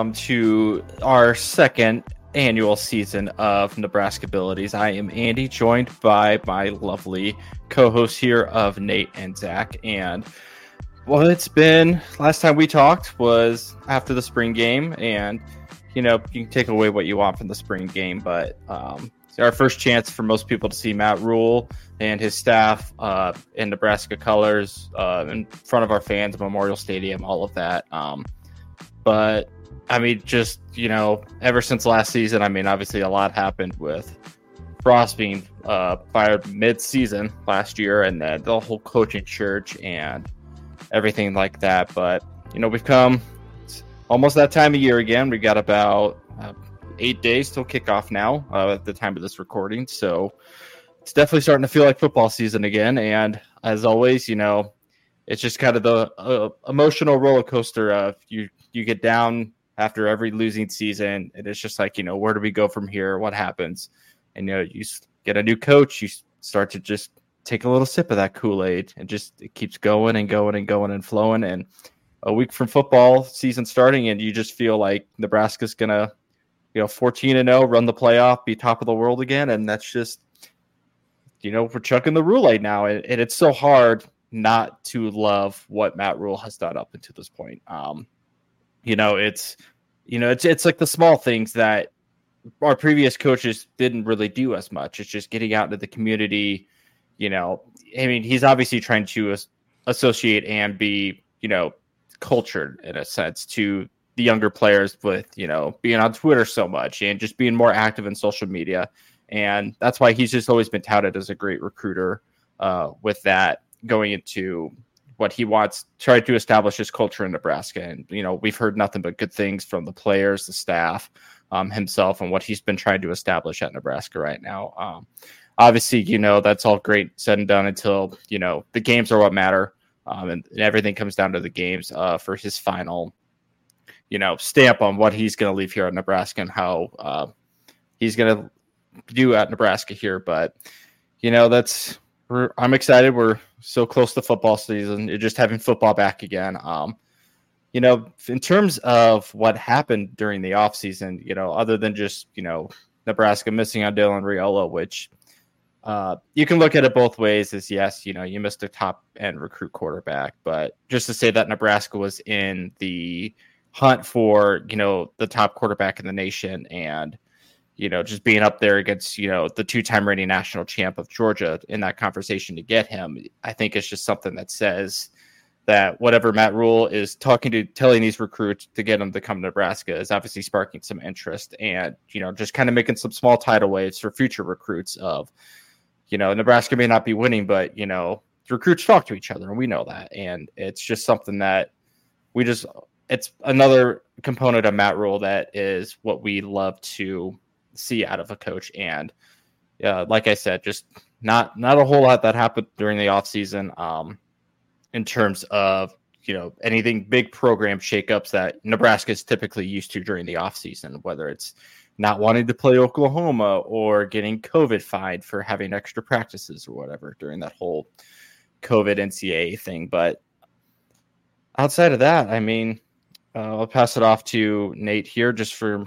welcome to our second annual season of Nebraskabilities. I am Andy, joined by my lovely co-hosts here of Nate and Zach. And well, it's been last time we talked was after the spring game, and you know you can take away what you want from the spring game, but um, our first chance for most people to see Matt Rhule and his staff uh, in Nebraska colors uh, in front of our fans, Memorial Stadium, all of that. Um, but I mean, just you know, ever since last season, I mean, obviously a lot happened with Frost being uh, fired mid-season last year, and then the whole coaching search and everything like that. But you know, we've come almost that time of year again. We got about uh, eight days till kickoff now uh, at the time of this recording, so it's definitely starting to feel like football season again. And as always, you know, it's just kind of the uh, emotional roller coaster of you you get down after every losing season, and it's just like you know where do we go from here? What happens? And you know you get a new coach, you start to just take a little sip of that Kool Aid, and just it keeps going and going and going and flowing. And a week from football season starting, and you just feel like Nebraska's gonna, you know, fourteen and zero, run the playoff, be top of the world again, and that's just, you know, we're chucking the Rhule now, and, and it's so hard not to love what Matt Rhule has done up until this point. Um, you know, it's you know, it's it's like the small things that our previous coaches didn't really do as much. It's just getting out into the community. You know, I mean, he's obviously trying to associate and be, you know, cultured in a sense to the younger players with, you know, being on Twitter so much and just being more active in social media. And that's why he's just always been touted as a great recruiter uh, with that going into what he wants tried to establish his culture in Nebraska. And you know, we've heard nothing but good things from the players, the staff, um, himself, and what he's been trying to establish at Nebraska right now. Um, obviously, you know that's all great said and done until you know the games are what matter, um, and, and, everything comes down to the games uh, for his final, you know, stamp on what he's going to leave here at Nebraska and how uh, he's going to do at Nebraska here. But you know, that's we're, I'm excited. We're so close to football season. You're just having football back again. Um, you know, in terms of what happened during the offseason, you know, other than just, you know, Nebraska missing on Dylan Raiola, which uh, you can look at it both ways as yes, you know, you missed a top end recruit quarterback, but just to say that Nebraska was in the hunt for, you know, the top quarterback in the nation and you know, just being up there against, you know, the two time reigning national champ of Georgia in that conversation to get him, I think it's just something that says that whatever Matt Rhule is talking to, telling these recruits to get them to come to Nebraska is obviously sparking some interest and, you know, just kind of making some small tidal waves for future recruits of, you know, Nebraska may not be winning, but, you know, recruits talk to each other and we know that. And it's just something that we just, it's another component of Matt Rhule that is what we love to see out of a coach. And uh, like I said, just not not a whole lot that happened during the offseason um, in terms of you know anything big program shakeups that Nebraska is typically used to during the offseason, whether it's not wanting to play Oklahoma or getting COVID fined for having extra practices or whatever during that whole COVID NCAA thing. But outside of that, I mean, uh, I'll pass it off to Nate here just for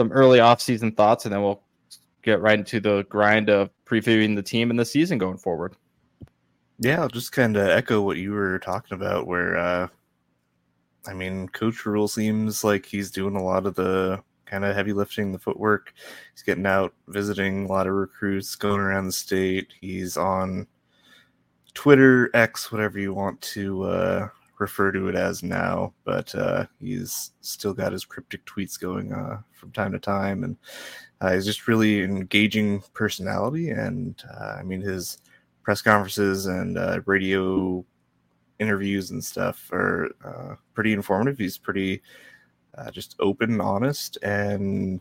some early offseason thoughts, and then we'll get right into the grind of previewing the team and the season going forward. Yeah, I'll just kind of echo what you were talking about, where, uh, I mean, Coach Rhule seems like he's doing a lot of the kind of heavy lifting, the footwork. He's getting out, visiting a lot of recruits, going around the state. He's on Twitter, X, whatever you want to uh, refer to it as now, but uh, he's still got his cryptic tweets going uh, from time to time, and uh, he's just really engaging personality. And uh, I mean, his press conferences and uh, radio interviews and stuff are uh, pretty informative. He's pretty just open, and honest, and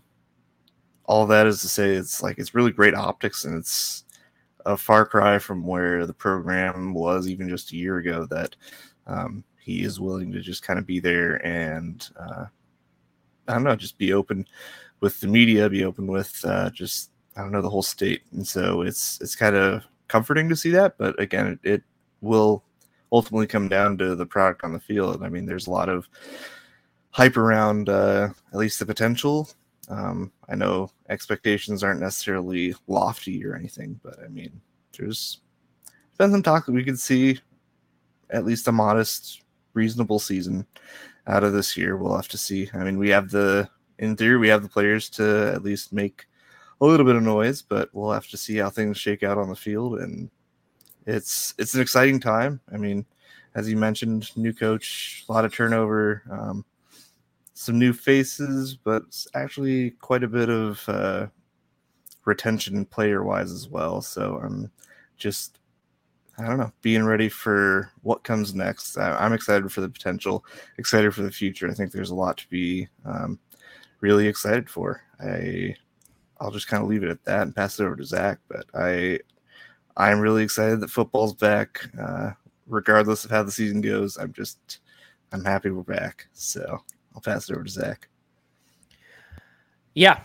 all that is to say, it's like it's really great optics, and it's a far cry from where the program was even just a year ago. That um, he is willing to just kind of be there and uh, I don't know, just be open with the media, be open with uh, just I don't know the whole state, and so it's it's kind of comforting to see that. But again, it, it will ultimately come down to the product on the field. I mean, there's a lot of hype around uh, at least the potential. Um, I know expectations aren't necessarily lofty or anything, but I mean, there's been some talk that we could see at least a modest, reasonable season out of this year. We'll have to see. I mean, we have the in theory we have the players to at least make a little bit of noise, but we'll have to see how things shake out on the field. And it's it's an exciting time. I mean, as you mentioned, new coach, a lot of turnover, um, some new faces, but actually quite a bit of uh, retention player wise as well. So I'm just I don't know, being ready for what comes next. I'm excited for the potential, excited for the future. I think there's a lot to be um, really excited for. I I'll just kind of leave it at that and pass it over to Zach. But I I'm really excited that football's back. Uh, regardless of how the season goes, I'm just I'm happy we're back. So I'll pass it over to Zach. Yeah,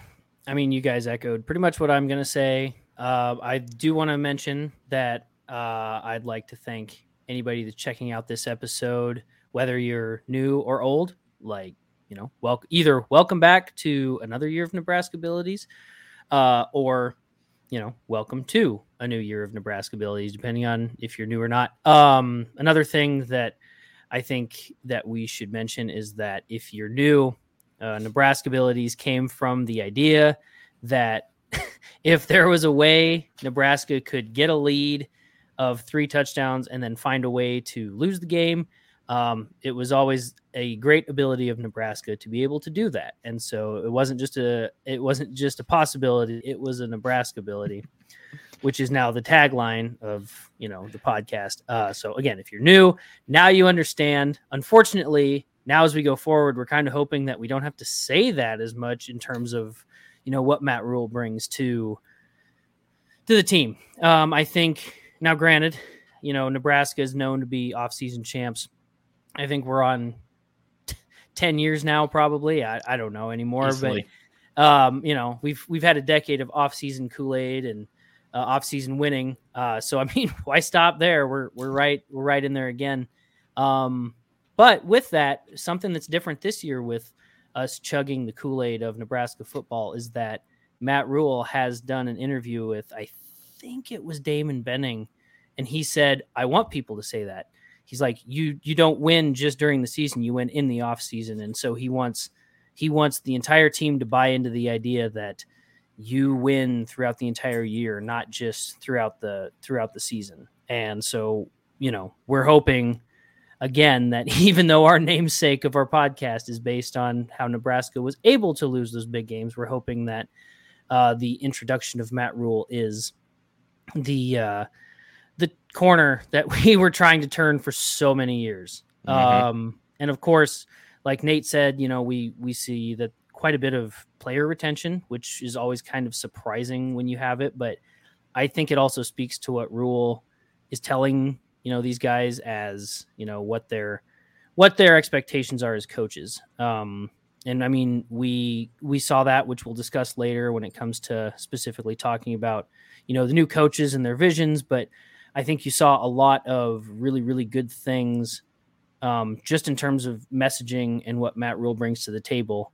I mean, you guys echoed pretty much what I'm going to say. Uh, I do want to mention that uh, I'd like to thank anybody that's checking out this episode, whether you're new or old. Like, you know, well, either welcome back to another year of Nebraskabilities, uh, or you know, welcome to a new year of Nebraskabilities, depending on if you're new or not. Um, another thing that I think that we should mention is that if you're new, uh, Nebraskabilities came from the idea that if there was a way Nebraska could get a lead of three touchdowns and then find a way to lose the game, um, it was always a great ability of Nebraska to be able to do that. And so it wasn't just a it wasn't just a possibility; it was a Nebraska ability, which is now the tagline of you know the podcast. Uh, so again, if you're new, now you understand. Unfortunately, now as we go forward, we're kind of hoping that we don't have to say that as much in terms of you know what Matt Rhule brings to to the team. Um, I think now, granted, you know Nebraska is known to be off-season champs I think we're on t- 10 years now, probably. I, I don't know anymore, Easily. but um, you know, we've, we've had a decade of off season Kool-Aid and uh, off season winning. Uh, so, I mean, why stop there? We're, we're right. We're right in there again. Um, but with that, something that's different this year with us chugging the Kool-Aid of Nebraska football is that Matt Rhule has done an interview with, I think it was Damon Benning, and he said, I want people to say that. He's like you you don't win just during the season you win in the off season. And so he wants he wants the entire team to buy into the idea that you win throughout the entire year not just throughout the throughout the season. And so you know we're hoping again that even though our namesake of our podcast is based on how Nebraska was able to lose those big games we're hoping that uh, the introduction of Matt Rhule is the uh, the corner that we were trying to turn for so many years. Mm-hmm. Um, and of course, like Nate said, you know, we we see that quite a bit of player retention, which is always kind of surprising when you have it. But I think it also speaks to what Rhule is telling you know these guys as you know what their what their expectations are as coaches. Um, and I mean, we we saw that, which we'll discuss later when it comes to specifically talking about you know the new coaches and their visions, but I think you saw a lot of really, really good things um, just in terms of messaging and what Matt Rhule brings to the table.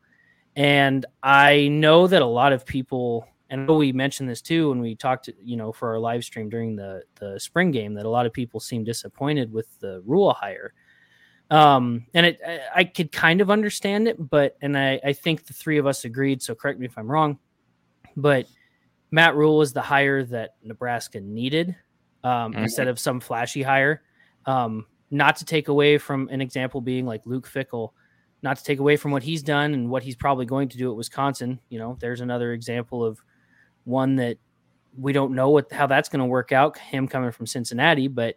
And I know that a lot of people, and we mentioned this too when we talked, you know, for our live stream during the the spring game, that a lot of people seem disappointed with the Rhule hire. Um, and it, I, I could kind of understand it, but and I, I think the three of us agreed. So correct me if I'm wrong, but Matt Rhule was the hire that Nebraska needed um, mm-hmm. instead of some flashy hire. Um, not to take away from an example being like Luke Fickell, not to take away from what he's done and what he's probably going to do at Wisconsin. You know, there's another example of one that we don't know what how that's going to work out. Him coming from Cincinnati, but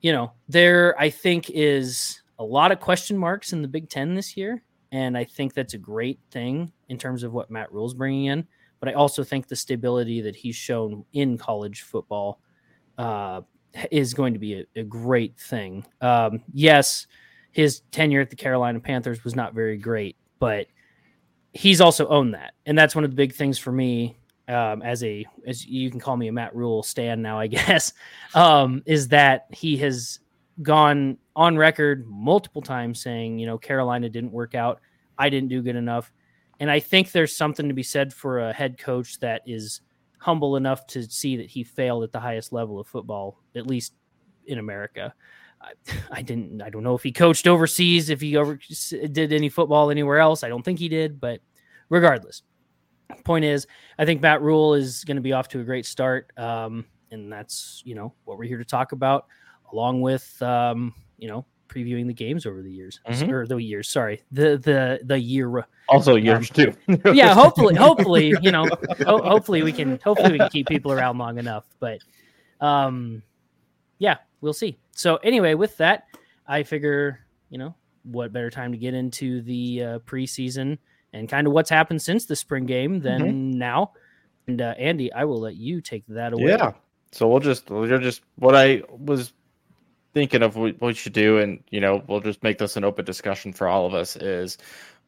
you know, there I think is a lot of question marks in the Big Ten this year, and I think that's a great thing in terms of what Matt Rhule's bringing in. But I also think the stability that he's shown in college football uh, is going to be a, a great thing. Um, yes, his tenure at the Carolina Panthers was not very great, but he's also owned that, and that's one of the big things for me. Um, as a as you can call me a Matt Rhule stand now, I guess, um, is that he has gone on record multiple times saying, you know, Carolina didn't work out. I didn't do good enough. And I think there's something to be said for a head coach that is humble enough to see that he failed at the highest level of football, at least in America. I, I didn't. I don't know if he coached overseas, if he over did any football anywhere else. I don't think he did, but regardless, point is, I think Matt Rhule is going to be off to a great start, um, and that's you know what we're here to talk about, along with um, you know previewing the games over the years Mhm. or the years. Sorry, the the the year. Also yours too. Yeah, hopefully, hopefully, you know, ho- hopefully we can hopefully we can keep people around long enough. But um, yeah, we'll see. So anyway, with that, I figure you know what better time to get into the uh, preseason and kind of what's happened since the spring game than now. And uh, Andy, I will let you take that away. Yeah. So we'll just we'll just what I was thinking of what we should do, and you know, we'll just make this an open discussion for all of us. Is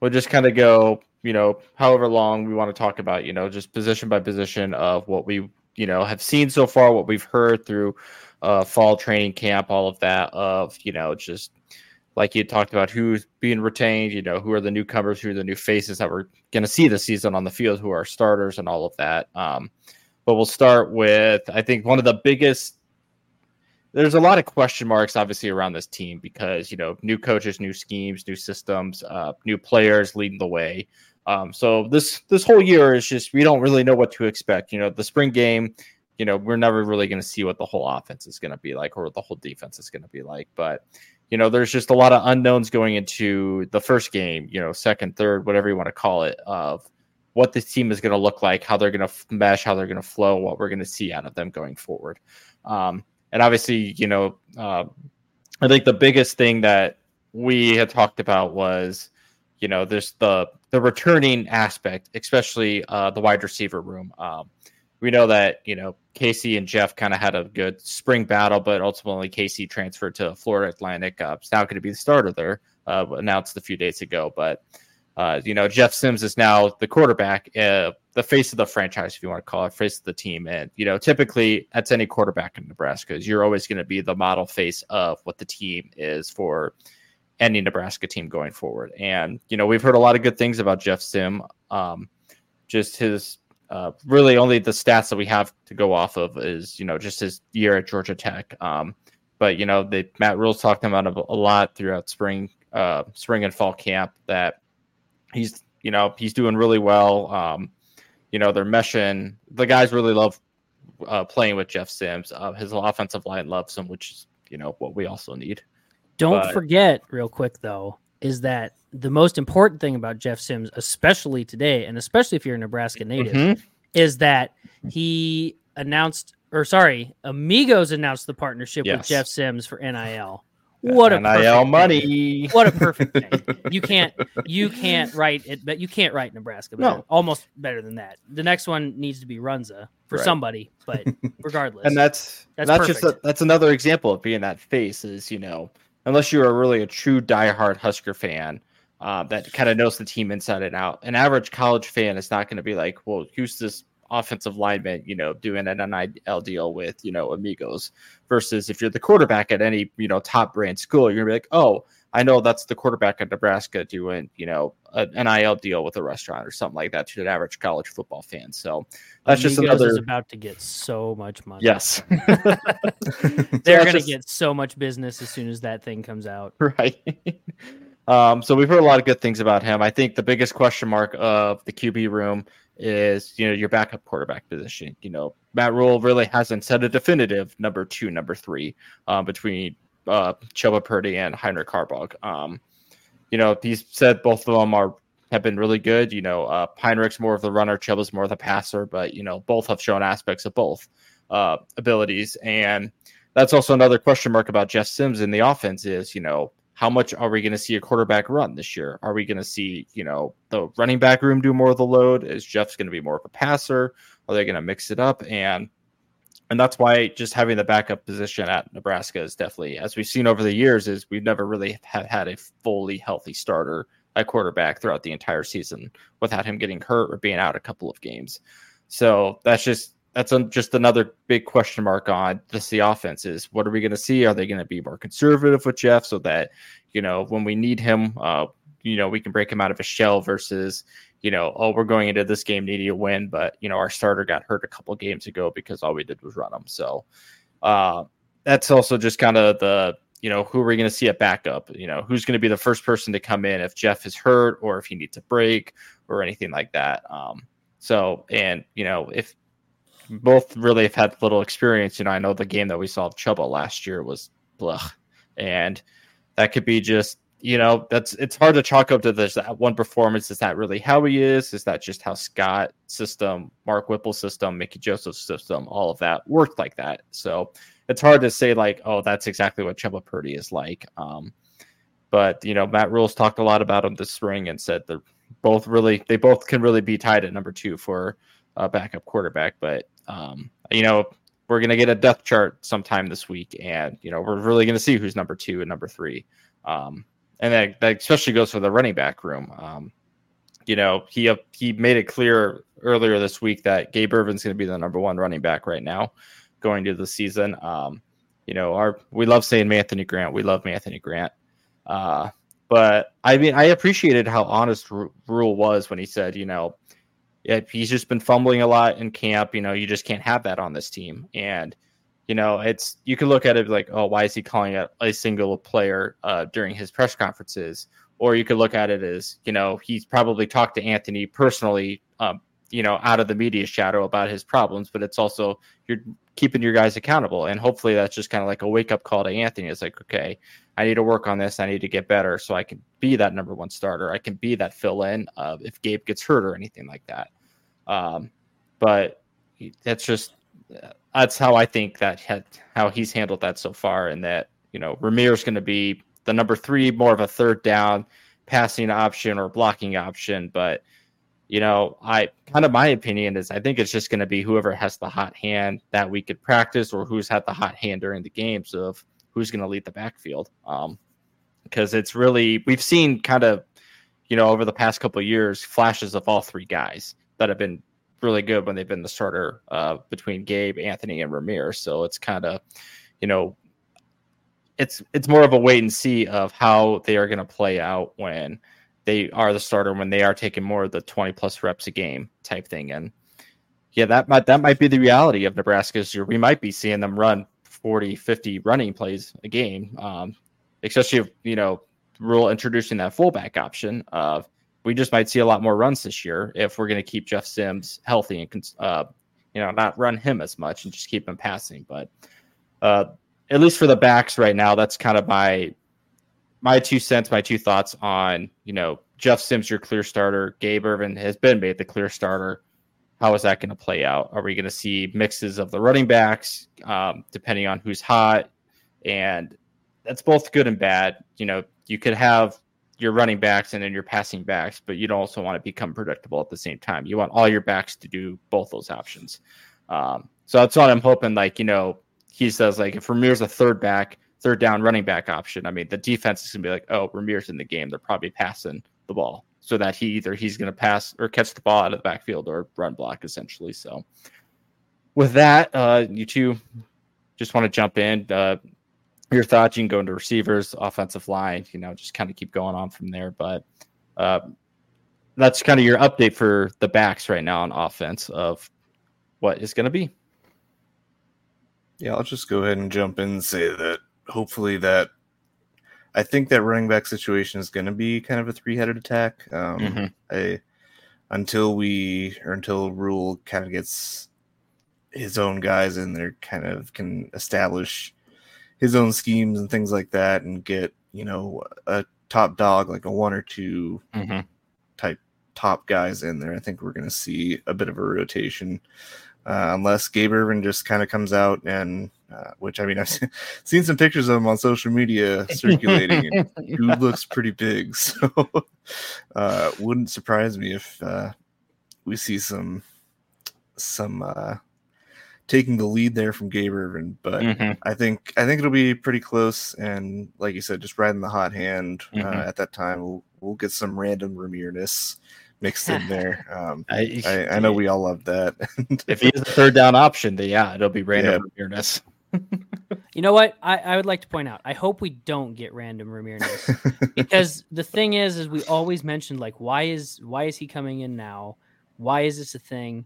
we'll just kind of go, you know, however long we want to talk about, you know, just position by position of what we, you know, have seen so far, what we've heard through uh, fall training camp, all of that. Of you know, just like you talked about who's being retained, you know, who are the newcomers, who are the new faces that we're going to see this season on the field, who are starters, and all of that. Um, but we'll start with I think one of the biggest. There's a lot of question marks, obviously, around this team because you know new coaches, new schemes, new systems, uh, new players leading the way. Um, so this this whole year is just we don't really know what to expect. You know, the spring game, you know, we're never really going to see what the whole offense is going to be like or the whole defense is going to be like. But you know, there's just a lot of unknowns going into the first game. You know, second, third, whatever you want to call it, of what this team is going to look like, how they're going to mesh, how they're going to flow, what we're going to see out of them going forward. Um, and obviously, you know, uh, I think the biggest thing that we had talked about was, you know, there's the the returning aspect, especially uh, the wide receiver room. Um, we know that you know Casey and Jeff kind of had a good spring battle, but ultimately Casey transferred to Florida Atlantic. Uh, it's now going to be the starter there, uh, announced a few days ago. But uh, you know, Jeff Sims is now the quarterback, uh, the face of the franchise, if you want to call it, face of the team. And you know, typically that's any quarterback in Nebraska. Is you're always going to be the model face of what the team is for any Nebraska team going forward. And you know, we've heard a lot of good things about Jeff Sim. Um, just his uh, really only the stats that we have to go off of is you know just his year at Georgia Tech. Um, but you know, they, Matt Rhule's talked about him a lot throughout spring, uh, spring and fall camp that he's you know he's doing really well. Um, you know, they're meshing. The guys really love uh, playing with Jeff Sims. Uh, his offensive line loves him, which is you know what we also need. Don't But- forget, real quick though, is that the most important thing about Jeff Sims, especially today, and especially if you're a Nebraska native, Mhm. is that he announced, or sorry, Amigos announced the partnership with Jeff Sims for NIL. What a NIL thing. money. What a perfect thing. You can't you can't write it, but you can't write Nebraska. Better. No. almost better than that. The next one needs to be Runza for Right. somebody, but regardless, and that's That's that's, just a, that's another example of being that face is you know unless you're a really a true diehard Husker fan uh, that kind of knows the team inside and out. An average college fan is not going to be like, well, who's this offensive lineman, you know, doing an NIL deal with you know amigos versus if you're the quarterback at any you know top brand school, you're gonna be like, oh. I know that's the quarterback at Nebraska doing, you know, an NIL deal with a restaurant or something like that to an average college football fan. So that's just another is about to get so much money. yes. they're gonna just- get so much business as soon as that thing comes out. right. um, so we've heard a lot of good things about him. I think the biggest question mark of the QB room is you know your backup quarterback position. You know Matt Rhule really hasn't set a definitive number two, number three um, between uh, Chuba Purdy and Heinrich Haarberg. Um, you know he's said both of them are have been really good. You know uh, Heinrich's more of the runner, Chuba's more of the passer, but you know both have shown aspects of both uh, abilities and that's also another question mark about Jeff Sims in the offense is, you know, how much are we going to see a quarterback run this year? Are we going to see, you know, the running back room do more of the load? Is Jeff's going to be more of a passer? Are they going to mix it up? And and that's why just having the backup position at Nebraska is definitely, as we've seen over the years, is we've never really have had a fully healthy starter at quarterback throughout the entire season without him getting hurt or being out a couple of games. So that's just that's a, just another big question mark on just the offense is what are we going to see? Are they going to be more conservative with Jeff so that, you know, when we need him, uh, you know, we can break him out of his shell versus, you know, oh, we're going into this game needing a win, but, you know, our starter got hurt a couple games ago because all we did was run him. So uh, that's also just kind of the, you know, who are we going to see at backup? You know, who's going to be the first person to come in if Jeff is hurt or if he needs a break or anything like that. Um, so, and, you know, if both really have had little experience, you know, I know the game that we saw of Chuba last year was blah. And that could be just, you know, that's it's hard to chalk up to this that one performance. Is that really how he is? Is that just how Scott system, Mark Whipple system, Mickey Joseph system, all of that worked like that? So it's hard to say like, oh, that's exactly what Chuba Purdy is like. Um, but you know, Matt Rhule's talked a lot about him this spring and said they're both really they both can really be tied at number two for a backup quarterback. But um, you know, we're gonna get a depth chart sometime this week, and you know, we're really gonna see who's number two and number three. Um, and that, that especially goes for the running back room. Um, you know, he he made it clear earlier this week that Gabe Ervin's going to be the number one running back right now going to the season. Um, you know, our we love saying Anthony Grant. We love Anthony Grant. Uh, but I mean, I appreciated how honest R- Rhule was when he said, you know, yeah, he's just been fumbling a lot in camp. You know, you just can't have that on this team. And you know, it's you can look at it like, oh, why is he calling out a single player uh, during his press conferences? Or you could look at it as, you know, he's probably talked to Anthony personally, um, you know, out of the media shadow about his problems. But it's also you're keeping your guys accountable. And hopefully that's just kind of like a wake up call to Anthony. It's like, okay, I need to work on this. I need to get better so I can be that number one starter. I can be that fill in uh, if Gabe gets hurt or anything like that. Um, but that's just that's how I think that had, how he's handled that so far, and that you know Ramirez going to be the number three, more of a third down passing option or blocking option, but you know, I kind of my opinion is I think it's just going to be whoever has the hot hand that we could practice or who's had the hot hand during the games of who's going to lead the backfield. Um, because it's really we've seen kind of you know over the past couple years flashes of all three guys that have been really good when they've been the starter uh, between Gabe, Anthony, and Ramirez. So it's kind of you know it's it's more of a wait and see of how they are going to play out when they are the starter when they are taking more of the 20 plus reps a game type thing. And yeah, that might that might be the reality of Nebraska's year. We might be seeing them run 40, 50 running plays a game. Um, especially if, you know, Rhule introducing that fullback option of we just might see a lot more runs this year if we're going to keep Jeff Sims healthy and uh, you know not run him as much and just keep him passing. But uh, at least for the backs right now, that's kind of my my two cents, my two thoughts on, you know, Jeff Sims, your clear starter. Gabe Ervin has been made the clear starter. How is that going to play out? Are we going to see mixes of the running backs, um, depending on who's hot? And that's both good and bad. You know, you could have your running backs and then your passing backs, but you don't also want to become predictable at the same time. You want all your backs to do both those options. Um, so that's what I'm hoping. Like, you know, he says, like, if Ramirez a third back, third down running back option. I mean, the defense is gonna be like, oh, Ramirez in the game. They're probably passing the ball so that he either he's gonna pass or catch the ball out of the backfield or run block essentially. So with that, uh, you two just want to jump in. Uh, your thoughts? You can go into receivers, offensive line. You know, just kind of keep going on from there. But uh, that's kind of your update for the backs right now on offense of what is going to be. Yeah, I'll just go ahead and jump in and say that hopefully that I think that running back situation is going to be kind of a three-headed attack. Um, mm-hmm. I, until we or until Rhule kind of gets his own guys in there, kind of can establish his own schemes and things like that, and get you know a top dog like a one or 2 mm-hmm. type top guys in there. I think we're going to see a bit of a rotation. Uh, unless Gabe Ervin just kind of comes out and uh, which I mean, I've seen some pictures of him on social media circulating, and dude looks pretty big. So, uh, wouldn't surprise me if uh, we see some some uh, taking the lead there from Gabe Ervin. But mm-hmm. I think I think it'll be pretty close. And like you said, just riding the hot hand uh, mm-hmm. at that time, we'll we'll get some random Ramirez mixed in there. Um, I, I, I know we all love that. if he is a third down option, then yeah, it'll be random Yeah. Ramirez. You know what? I, I would like to point out. I hope we don't get random Ramirez because the thing is, is we always mentioned like why is why is he coming in now? Why is this a thing?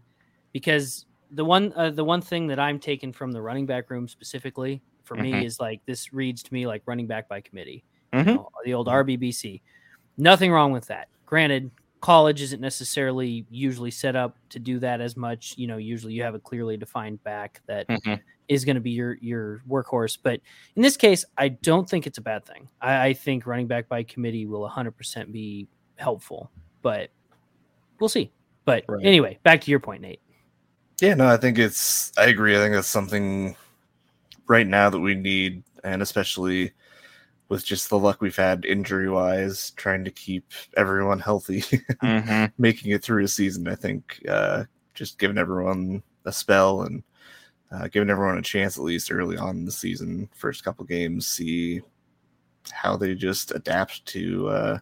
Because the one uh, the one thing that I'm taking from the running back room specifically for me Mhm. is like this reads to me like running back by committee. Mhm. you know, the old RBBC. Nothing wrong with that. Granted, college isn't necessarily usually set up to do that as much. You know, usually you have a clearly defined back that is Mhm. going to be your your workhorse. But in this case, I don't think it's a bad thing. I, I think running back by committee will 100% be helpful, but we'll see. But Right. anyway, back to your point, Nate. Yeah, no, I think it's. I agree. I think that's something right now that we need, and especially with just the luck we've had injury wise, trying to keep everyone healthy, Mhm. making it through a season. I think uh, just giving everyone a spell and uh, giving everyone a chance at least early on in the season, first couple games, see how they just adapt to uh,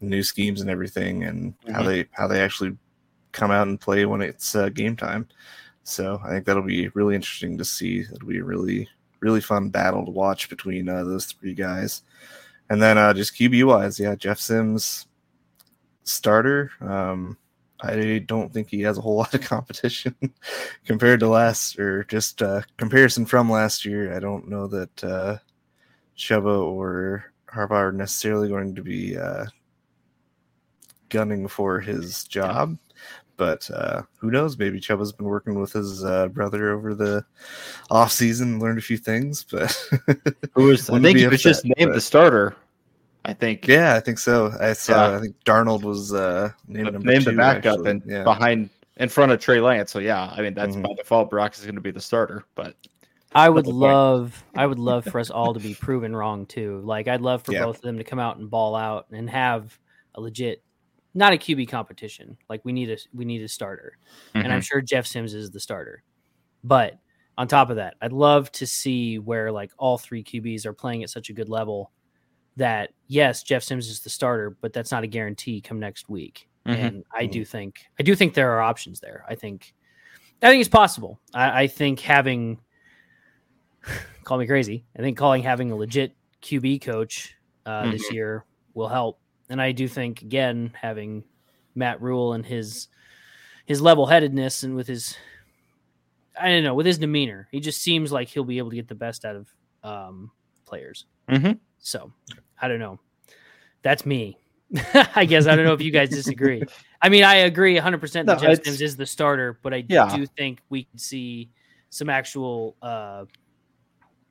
new schemes and everything, and how Mhm. they how they actually come out and play when it's uh, game time. So I think that'll be really interesting to see. It'll be really really fun battle to watch between uh, those three guys. And then uh, just QB wise, yeah, Jeff Sims starter. Um, I don't think he has a whole lot of competition compared to last, or just uh, comparison from last year. I don't know that uh, or Haarberg are necessarily going to be uh, gunning for his job. But uh, who knows? Maybe Chuba's been working with his uh, brother over the off season, learned a few things. But Who was? I think be he was just named but- the starter. I think yeah, I think so. I saw. Yeah. I think Darnold was uh, named, number named the backup actually. and yeah. behind in front of Trey Lance. So yeah, I mean that's Mhm. by default. Brock is going to be the starter, but I would love, I would love for us all to be proven wrong too. Like I'd love for Yeah. both of them to come out and ball out and have a legit, not a QB competition. Like we need a, we need a starter, and Mm-hmm. I'm sure Jeff Sims is the starter. But on top of that, I'd love to see where like all three QBs are playing at such a good level that yes, Jeff Sims is the starter, but that's not a guarantee come next week. Mhm. And I do think I do think there are options there. I think I think it's possible. I, I think having call me crazy. I think calling having a legit QB coach uh, this year will help. And I do think again having Matt Rhule and his his level headedness and with his I don't know with his demeanor, he just seems like he'll be able to get the best out of um, players. Mm-hmm. So I don't know. That's me. I guess I don't know if you guys disagree. I mean, I agree 100 percent that No, Jeff Sims is the starter, but I Yeah. do think we could see some actual uh,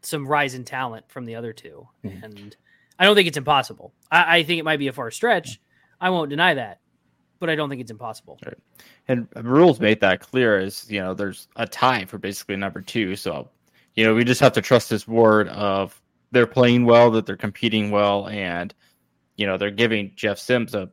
some rise in talent from the other 2 Mhm. and I don't think it's impossible. I, I think it might be a far stretch. I won't deny that, but I don't think it's impossible. and Rhule's made that clear. Is you know there's a tie for basically number two, so you know we just have to trust this word of they're playing well, that they're competing well, and you know they're giving Jeff Sims a,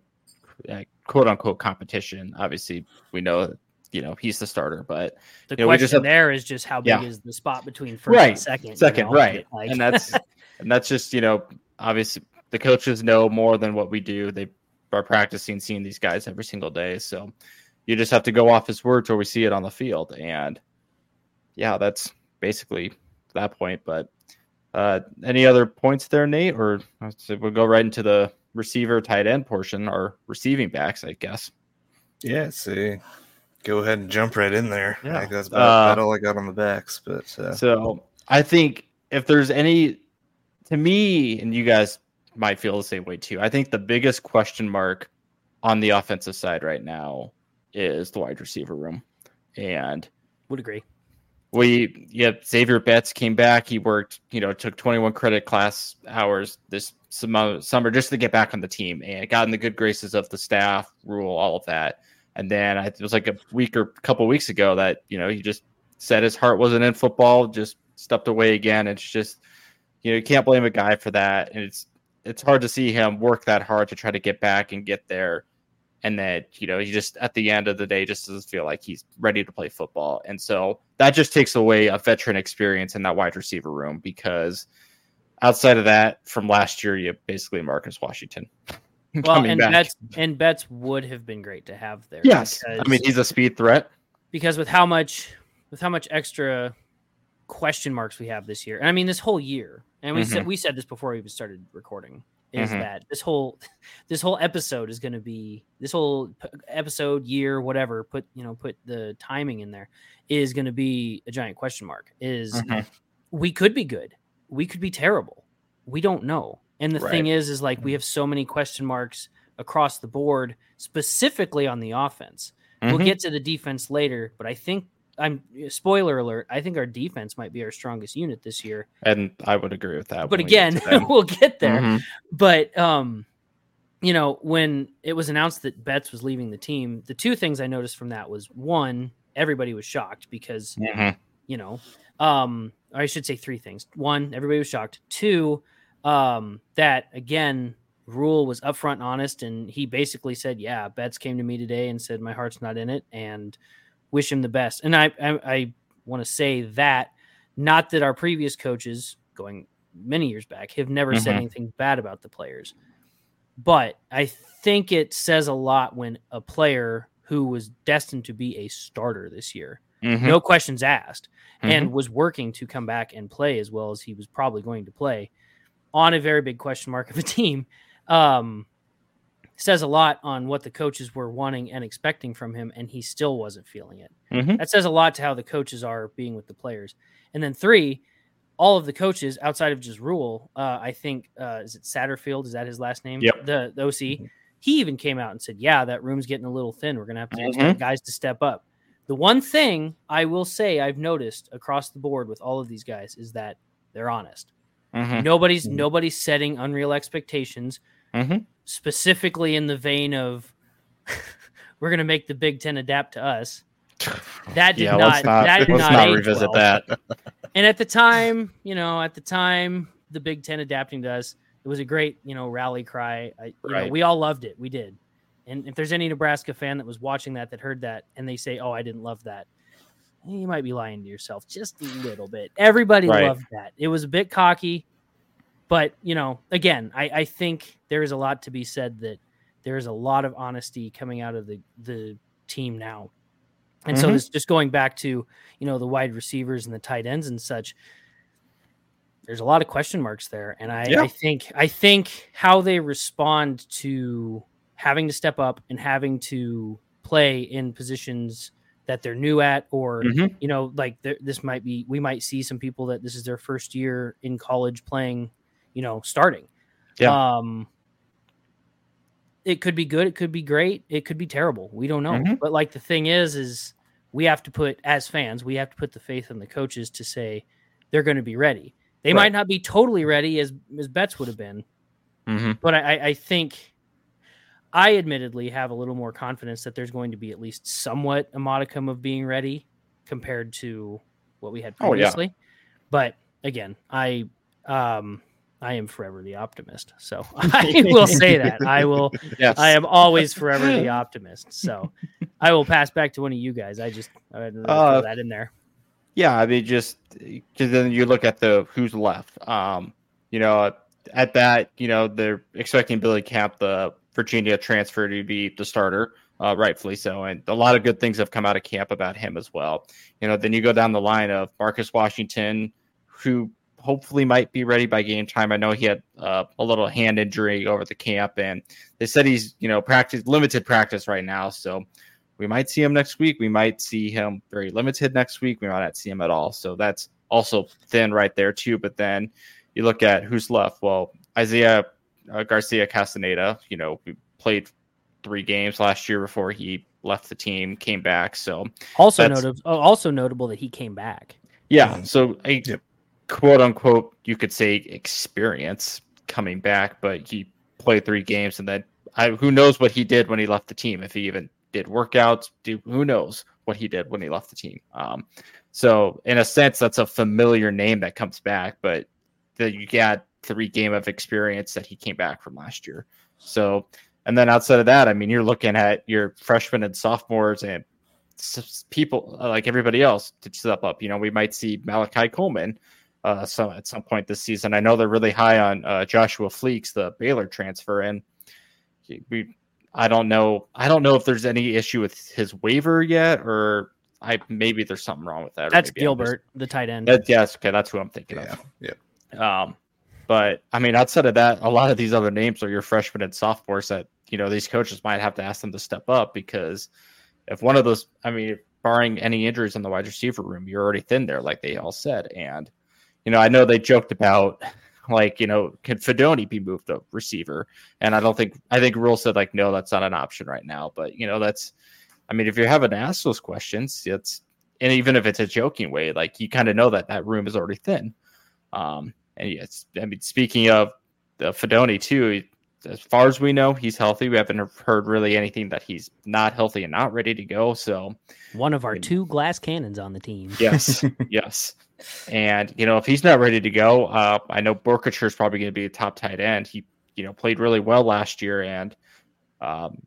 a quote unquote competition. Obviously, we know that you know he's the starter, but The we question have- there is just how big Yeah. is the spot between first Right. and second? you second, know? right? Like- and that's and that's just you know obviously the coaches know more than what we do. They are practicing, seeing these guys every single day, so you just have to go off his words till we see it on the field. And yeah, that's basically that point. But uh, any other points there, Nate? Or we'll go right into the receiver tight end portion, or receiving backs, I guess. Yeah, see, go ahead and jump right in there. Yeah. I think that's about, Uh, about all I got on the backs. But uh, So I think if there's any, to me, and you guys might feel the same way too. I think the biggest question mark on the offensive side right now is the wide receiver room, and would agree. we yeah Xavier Betts came back. He worked, you know, took 21 credit class hours this summer, just to get back on the team and got in the good graces of the staff, Rhule all of that. And then I, it was like a week or a couple weeks ago that you know he just said his heart wasn't in football, just stepped away again. It's just you know you can't blame a guy for that, and it's it's hard to see him work that hard to try to get back and get there and that you know he just at the end of the day just doesn't feel like he's ready to play football and so that just takes away a veteran experience in that wide receiver room because outside of that from last year you basically marcus washington Well, and back. Betts and Betts would have been great to have there. yes, I mean he's a speed threat. because with how much with how much extra question marks we have this year, and I mean this whole year, and we said we said this before we even started recording, is Mhm. that this whole this whole episode is going to be this whole episode year whatever put you know put the timing in there is going to be a giant question mark. Is Mhm. we could be good, we could be terrible, we don't know. And the thing is, is like we have so many question marks across the board, specifically on the offense. We'll Mhm. get to the defense later, but I think I'm spoiler alert. I think our defense might be our strongest unit this year. and I would agree with that. But again, we'll get there. Mhm. But um, you know, when it was announced that Betts was leaving the team, the two things I noticed from that was one, everybody was shocked because Mhm. you know, um, or I should say three things. One, everybody was shocked. Two, um, that again, Rhule was upfront and honest, and he basically said, "Yeah, Betts came to me today and said my heart's not in it, and wish him the best." And I, I, I want to say that, not that our previous coaches, going many years back, have never said Mhm. anything bad about the players, but I think it says a lot when a player who was destined to be a starter this year Mhm. no questions asked, Mhm. and was working to come back and play as well as he was probably going to play on a very big question mark of a team. Um, says a lot on what the coaches were wanting and expecting from him, and he still wasn't feeling it. Mhm. That says a lot to how the coaches are being with the players. And then three, all of the coaches outside of just Rhule, uh, I think uh, is it Satterfield? Is that his last name? Yep. The, the OC. He even came out and said, "Yeah, that room's getting a little thin. We're gonna have to expect guys to step up." The one thing I will say I've noticed across the board with all of these guys is that they're honest. Mhm. Nobody's Mhm. nobody's setting unreal expectations. Specifically in the vein of we're gonna make the Big Ten adapt to us. That did yeah, not, not, that did let's not, not revisit well. that. And at the time, you know, at the time, the Big Ten adapting to us, it was a great, you know, rally cry. I, you know, we all loved it. We did. And if there's any Nebraska fan that was watching that that heard that and they say, "Oh, I didn't love that," you might be lying to yourself just a little bit. Everybody Right. loved that. It was a bit cocky, but you know, again, I, I think there is a lot to be said that there is a lot of honesty coming out of the the team now. And so Mhm. this just going back to, you know, the wide receivers and the tight ends and such, there's a lot of question marks there. And I, Yeah. I think I think how they respond to having to step up and having to play in positions that they're new at or Mhm. you know like there- this might be we might see some people that this is their first year in college playing you know starting Yeah. um it could be good it could be great it could be terrible we don't know Mhm. but like the thing is is we have to put as fans we have to put the faith in the coaches to say they're going to be ready they Right. might not be totally ready as as Betts would have been Mhm. but I, I- think I admittedly have a little more confidence that there's going to be at least somewhat a modicum of being ready compared to what we had Oh, yeah. previously. But again, I um I am forever the optimist. So I will say that. I will Yes. I am always forever the optimist. So I will pass back to one of you guys. I just I had to throw Uh, that in there. Yeah, I mean, just because then you look at the who's left. Um, you know, at that, you know, they're expecting Billy Kemp, the Virginia transfer, to be the starter, uh, rightfully so, and a lot of good things have come out of camp about him as well. You know, then you go down the line of Marcus Washington, who hopefully might be ready by game time. I know he had uh, a little hand injury over the camp, and they said he's you know practice limited practice right now, so we might see him next week. We might see him very limited next week. We might not see him at all. So that's also thin right there too. But then you look at who's left. Well, Isaiah uh, Garcia Castaneda, you know, we played three games last year before he left the team, came back. So Also notable oh, also notable that he came back. yeah, so a Yep. Quote unquote, you could say experience coming back, but he played three games and then I, who knows what he did when he left the team? If he even did workouts, do who knows what he did when he left the team? Um, so in a sense, that's a familiar name that comes back, but that you got three game of experience that he came back from last year. So, and then outside of that, I mean, you're looking at your freshmen and sophomores and people like everybody else to step up. You know, we might see Malachi Coleman uh, some at some point this season. I know they're really high on uh, Joshua Fleeks, the Baylor transfer, and we I don't know. I don't know if there's any issue with his waiver yet, or I maybe there's something wrong with that. That's Gilbert, just, the tight end. That, yes, okay, that's who I'm thinking yeah, of. Yeah. Um, but I mean, outside of that, a lot of these other names are your freshmen and sophomores that you know these coaches might have to ask them to step up because if one of those, I mean, barring any injuries in the wide receiver room, you're already thin there, like they all said. And you know, I know they joked about like you know, can Fidone be moved to receiver? And I don't think I think Rhule said like no, that's not an option right now. But you know, that's I mean, if you're having to ask those questions, it's and even if it's a joking way, like you kind of know that that room is already thin. Um, and yes, I mean, speaking of the Fidone too, as far as we know, he's healthy. We haven't heard really anything that he's not healthy and not ready to go. So, one of our two glass cannons on the team. Yes, yes. And you know, if he's not ready to go, uh, I know Boerkircher is probably going to be a top tight end. He, you know, played really well last year, and um,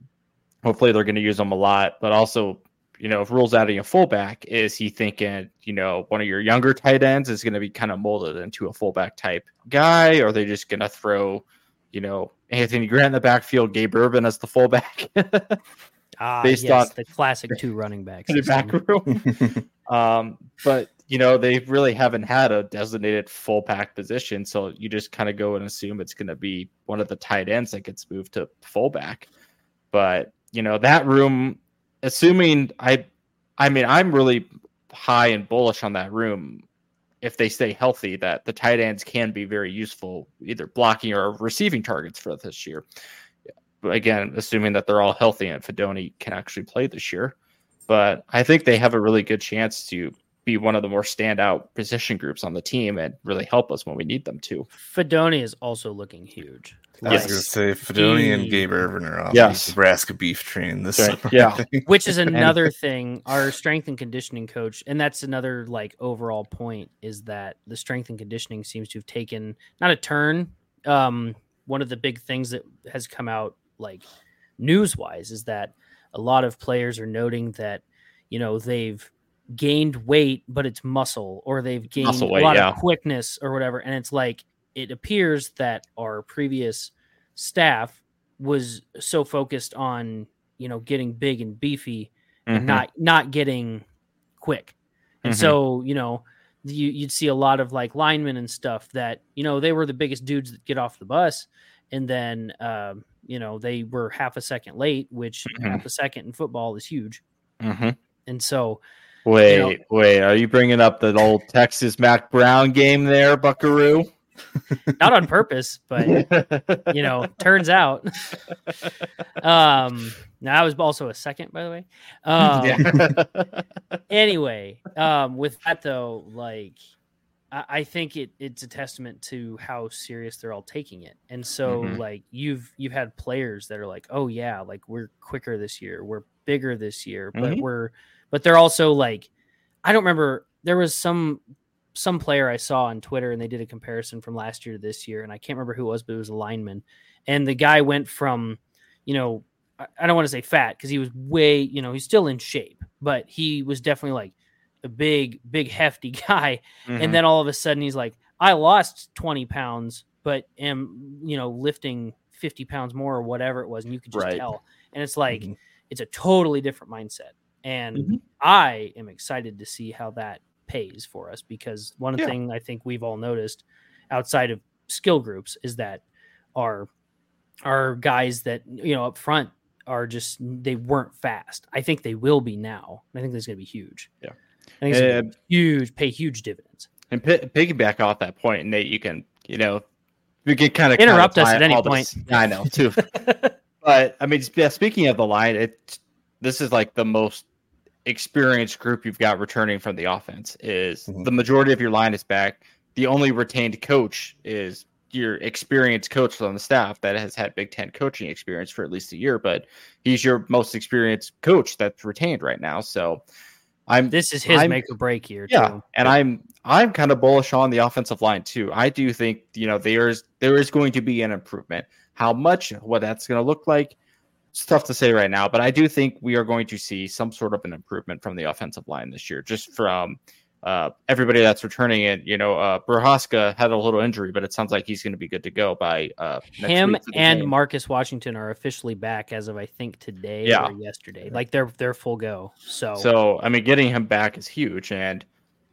hopefully they're going to use him a lot. But also, you know, if Rhule's adding a fullback, is he thinking, you know, one of your younger tight ends is going to be kind of molded into a fullback type guy, or are they just going to throw, you know, Anthony Grant in the backfield, Gabe Ervin as the fullback? ah, based yes, on the classic two running backs. The back room. um, but you know, they really haven't had a designated full fullback position, so you just kind of go and assume it's going to be one of the tight ends that gets moved to fullback. But you know, that room assuming I, I mean, I'm really high and bullish on that room. If they stay healthy, that the tight ends can be very useful, either blocking or receiving targets for this year. But again, assuming that they're all healthy and Fidone can actually play this year. But I think they have a really good chance to be one of the more standout position groups on the team and really help us when we need them to. Fidone is also looking huge. I was going to say Fidone he, and Gabe Ervin are off yes. Nebraska beef train this right. summer. Yeah, which is another thing. Our strength and conditioning coach, and that's another like overall point is that the strength and conditioning seems to have taken not a turn. Um, one of the big things that has come out like news wise is that a lot of players are noting that you know they've gained weight, but it's muscle, or they've gained weight, a lot yeah. of quickness or whatever, and it's like it appears that our previous staff was so focused on you know getting big and beefy mm-hmm. and not not getting quick and mm-hmm. so you know you, you'd see a lot of like linemen and stuff that you know they were the biggest dudes that get off the bus and then um, you know they were half a second late which mm-hmm. half a second in football is huge mm-hmm. and so wait you know, wait are you bringing up that old texas mac brown game there buckaroo not on purpose, but you know, turns out. um, now I was also a second, by the way. Um, yeah. anyway, um, with that though, like I, I think it it's a testament to how serious they're all taking it, and so mm-hmm. like you've you've had players that are like, oh yeah, like we're quicker this year, we're bigger this year, but mm-hmm. we're but they're also like, I don't remember there was some some player I saw on Twitter and they did a comparison from last year to this year, and I can't remember who it was, but it was a lineman. And the guy went from, you know, I don't want to say fat because he was way, you know, he's still in shape, but he was definitely like a big, big, hefty guy. Mm-hmm. And then all of a sudden he's like, I lost 20 pounds, but am, you know, lifting 50 pounds more or whatever it was. And you could just right. tell. And it's like, mm-hmm. it's a totally different mindset. And mm-hmm. I am excited to see how that pays for us because one yeah. thing I think we've all noticed outside of skill groups is that our our guys that you know up front are just they weren't fast. I think they will be now. I think this is going to be huge. Yeah, I think it's huge, pay huge dividends. And p- piggyback off that point, Nate, you can you know we can kind of interrupt us at any point. This. I know too, but I mean, speaking of the line, it this is like the most experienced group you've got returning from the offense is mm-hmm. the majority of your line is back. The only retained coach is your experienced coach on the staff that has had Big Ten coaching experience for at least a year, but he's your most experienced coach that's retained right now. So I'm this is his I'm, make or break here. Yeah, too. and I'm I'm kind of bullish on the offensive line too. I do think you know there's there is going to be an improvement. How much, what that's going to look like, it's tough to say right now, but I do think we are going to see some sort of an improvement from the offensive line this year, just from uh, everybody that's returning it, you know, uh, Prochazka had a little injury, but it sounds like he's going to be good to go by uh, him and game. Marcus Washington are officially back as of I think today yeah. or yesterday. Like they're they're full go. So so I mean, getting him back is huge, and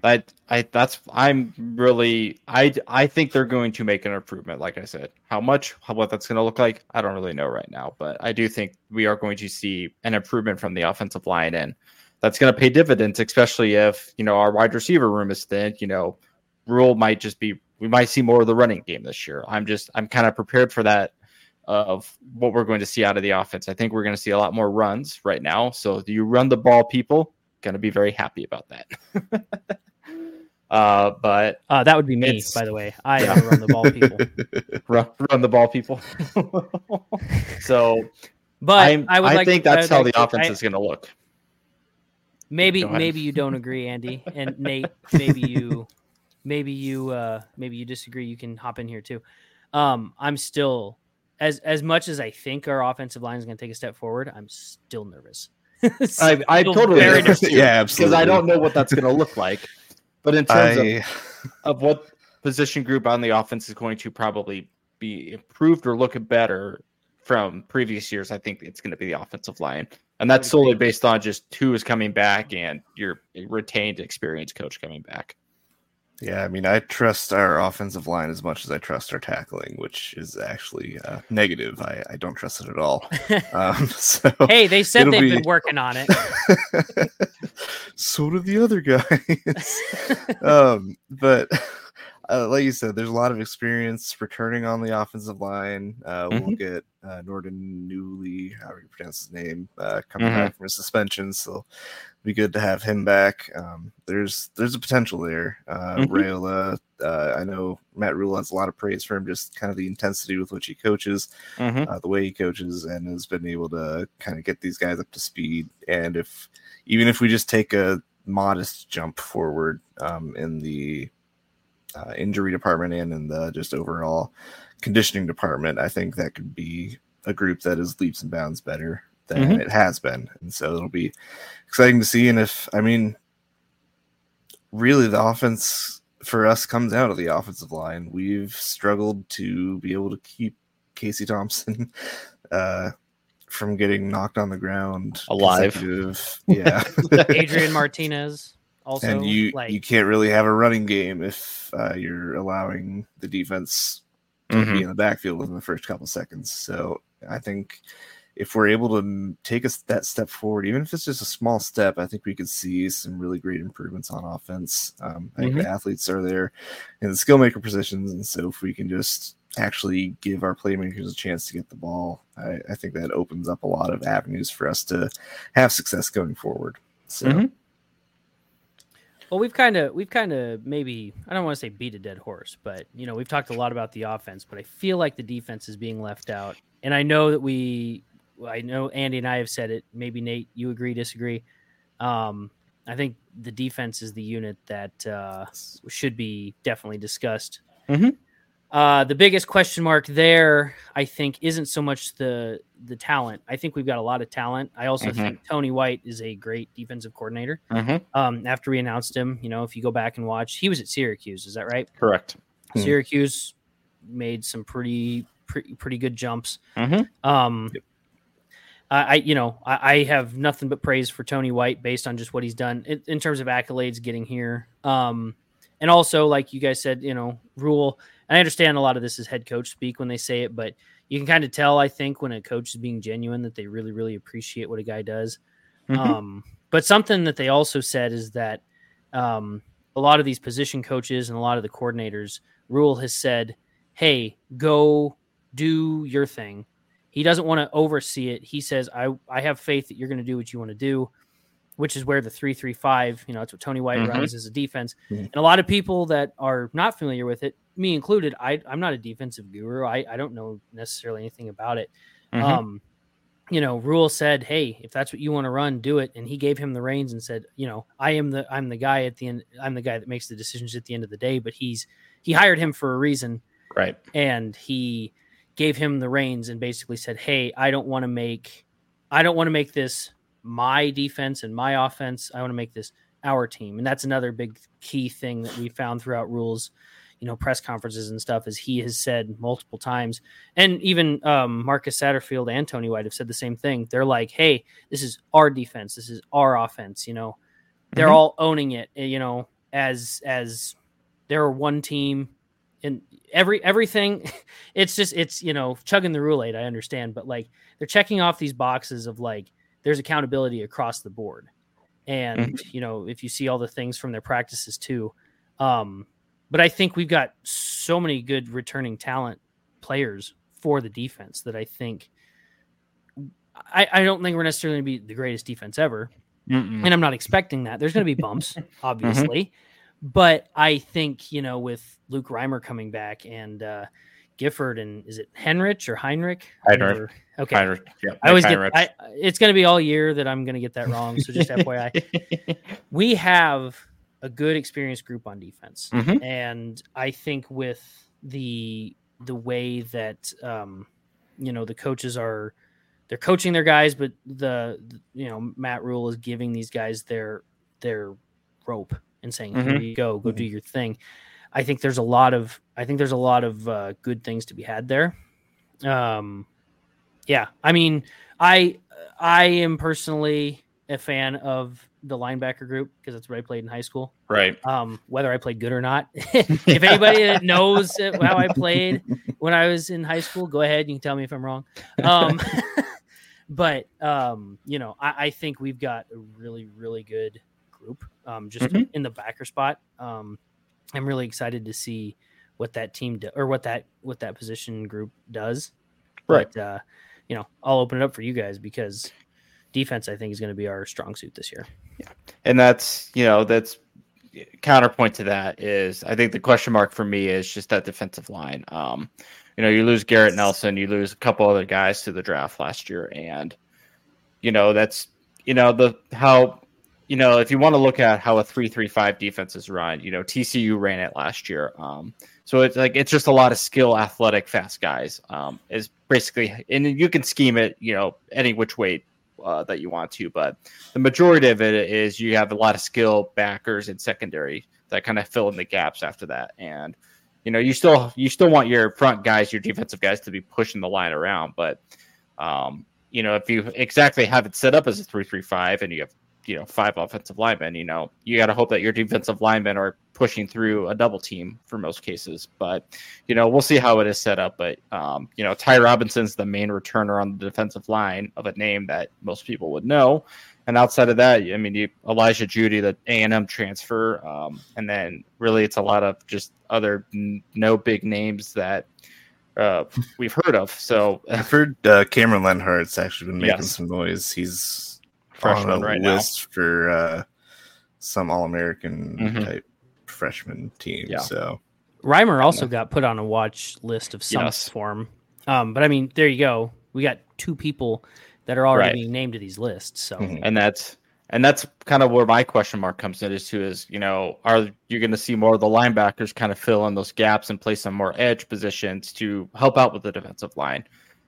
I I that's I'm really I I think they're going to make an improvement. Like I said, how much how, what that's going to look like, I don't really know right now, but I do think we are going to see an improvement from the offensive line and that's going to pay dividends, especially if you know our wide receiver room is thin. You know, Rhule might just be we might see more of the running game this year. I'm just I'm kind of prepared for that of what we're going to see out of the offense. I think we're going to see a lot more runs right now. So you run the ball, people going to be very happy about that. uh, but uh, that would be me, by the way. I yeah. run the ball, people. run, run the ball, people. so, but I'm, i would I like think to, that's how like the offense I, is going to look. Maybe maybe you don't agree, Andy, and Nate. Maybe you maybe you uh, maybe you disagree. You can hop in here too. Um, I'm still as as much as I think our offensive line is going to take a step forward. I'm still nervous. I, I totally very yeah, absolutely. Because I don't know what that's going to look like. But in terms I... of, of what position group on the offense is going to probably be improved or look better from previous years, I think it's going to be the offensive line. And that's solely based on just who is coming back and your retained experienced coach coming back. Yeah, I mean, I trust our offensive line as much as I trust our tackling, which is actually uh, negative. I, I don't trust it at all. Um, so hey, they said they've be... been working on it. so do the other guys. um, but uh, like you said, there's a lot of experience returning on the offensive line. Uh, mm-hmm. We'll get uh, Nouredin Nouili, however you pronounce his name, uh, coming mm-hmm. back from his suspension. So be good to have him back. Um, there's there's a potential there. Uh, mm-hmm. Raiola, uh, I know Matt Rhule has a lot of praise for him, just kind of the intensity with which he coaches, mm-hmm. uh, the way he coaches, and has been able to kind of get these guys up to speed. And if even if we just take a modest jump forward um, in the uh, injury department and in the just overall conditioning department, I think that could be a group that is leaps and bounds better than mm-hmm. it has been. And so it'll be exciting to see. And if, I mean, really the offense for us comes out of the offensive line. We've struggled to be able to keep Casey Thompson uh, from getting knocked on the ground alive. Yeah. Adrian Martinez also and you like, you can't really have a running game if uh, you're allowing the defense to mm-hmm. be in the backfield within the first couple seconds. So I think if we're able to take us that step forward, even if it's just a small step, I think we could see some really great improvements on offense. Um, I think mm-hmm. the athletes are there in the skill maker positions, and so if we can just actually give our playmakers a chance to get the ball, I, I think that opens up a lot of avenues for us to have success going forward. So. Mm-hmm. Well, we've kind of we've kind of maybe I don't want to say beat a dead horse, but you know we've talked a lot about the offense, but I feel like the defense is being left out, and I know that we, I know Andy and I have said it. Maybe Nate, you agree, disagree? Um, I think the defense is the unit that uh, should be definitely discussed. Mm-hmm. Uh, the biggest question mark there, I think, isn't so much the the talent. I think we've got a lot of talent. I also mm-hmm. think Tony White is a great defensive coordinator. Mm-hmm. Um, after we announced him, you know, if you go back and watch, he was at Syracuse. Is that right? Correct. Hmm. Syracuse mm-hmm. made some pretty pretty pretty good jumps. Mm-hmm. Um, yep. I, you know, I, I, have nothing but praise for Tony White based on just what he's done in, in terms of accolades getting here. Um, and also, like you guys said, you know, Rhule I understand a lot of this is head coach speak when they say it, but you can kind of tell, I think, when a coach is being genuine that they really, really appreciate what a guy does. Mm-hmm. Um, but something that they also said is that um, a lot of these position coaches and a lot of the coordinators, Rhule has said, hey, go do your thing. He doesn't want to oversee it. He says, I, I have faith that you're going to do what you want to do which is where the 335, you know, that's what Tony White mm-hmm. runs as a defense. Mm-hmm. And a lot of people that are not familiar with it, me included, I, I'm not a defensive guru. I, I don't know necessarily anything about it. Mm-hmm. Um, you know, Rhule said, Hey, if that's what you want to run, do it. And he gave him the reins and said, you know, I am the, I'm the guy at the end. I'm the guy that makes the decisions at the end of the day, but he's, he hired him for a reason. Right. And he gave him the reins and basically said, Hey, I don't want to make, I don't want to make this my defense and my offense. I want to make this our team. And that's another big key thing that we found throughout Rhule's, you know, press conferences and stuff, as he has said multiple times. And even um, Marcus Satterfield and Tony White have said the same thing. They're like, hey, this is our defense. This is our offense. You know, they're Mhm. all owning it, eh, you know, as, as they're one team and every everything it's just it's you know chugging the roulette i understand but like they're checking off these boxes of like there's accountability across the board and you know if you see all the things from their practices too um but i think we've got so many good returning talent players for the defense that i think i, I don't think we're necessarily going to be the greatest defense ever Mm-mm. and I'm not expecting that. There's going to be bumps, obviously, but I think you know with Luke Reimer coming back and uh, Gifford and is it Henrich or Heinrich? Heinrich. Okay, Heinrich, yeah, I always Heinrich. get. I, it's going to be all year that I'm going to get that wrong. So just FYI, we have a good experienced group on defense, Mhm. and I think with the the way that um, you know the coaches are they're coaching their guys, but the, the- you know Matt Rhule is giving these guys their their rope and saying, "Here Mhm. you go, go do your thing." I think there's a lot of I think there's a lot of uh, good things to be had there. Um, yeah, I mean, I I am personally a fan of the linebacker group because that's what I played in high school. right. Um, whether I played good or not, if anybody that knows how I played when I was in high school, go ahead. You can tell me if I'm wrong. Um, but um, you know, I, I think we've got a really, really good group. Um, just Mhm. in the backer spot. Um, I'm really excited to see what that team do, or what that what that position group does. Right. But uh, you know, I'll open it up for you guys because defense, I think, is going to be our strong suit this year. Yeah, and that's you know that's counterpoint to that is I think the question mark for me is just that defensive line. Um, you know, you lose Garrett Nelson, you lose a couple other guys to the draft last year, and you know that's you know the how you know if you want to look at how a three three five defense is run, you know TCU ran it last year. Um, so it's like it's just a lot of skill, athletic, fast guys. Um, is basically and you can scheme it, you know, any which way uh, that you want to, but the majority of it is you have a lot of skill backers and secondary that kind of fill in the gaps after that. And you know, you still you still want your front guys, your defensive guys to be pushing the line around, but um, you know, if you exactly have it set up as a three three five and you have you know five offensive linemen, you know, you got to hope that your defensive linemen are pushing through a double team for most cases. But you know, we'll see how it is set up. But um, you know, Ty Robinson's the main returner on the defensive line of a name that most people would know. And outside of that, I mean, you, Elijah Jeudy, the A and M transfer, um, and then really it's a lot of just other n- no big names that uh, we've heard of. So I've heard uh, Cameron Lenhardt's actually been making Yes. some noise. He's Freshman on a right now. list for uh, some All American Mhm. type freshman team. Yeah. So Reimer also got put on a watch list of some Yes. form. Um, but I mean, there you go. We got two people that are already Right. being named to these lists. So Mhm. and that's and that's kind of where my question mark comes in is too is you know are you going to see more of the linebackers kind of fill in those gaps and play some more edge positions to help out with the defensive line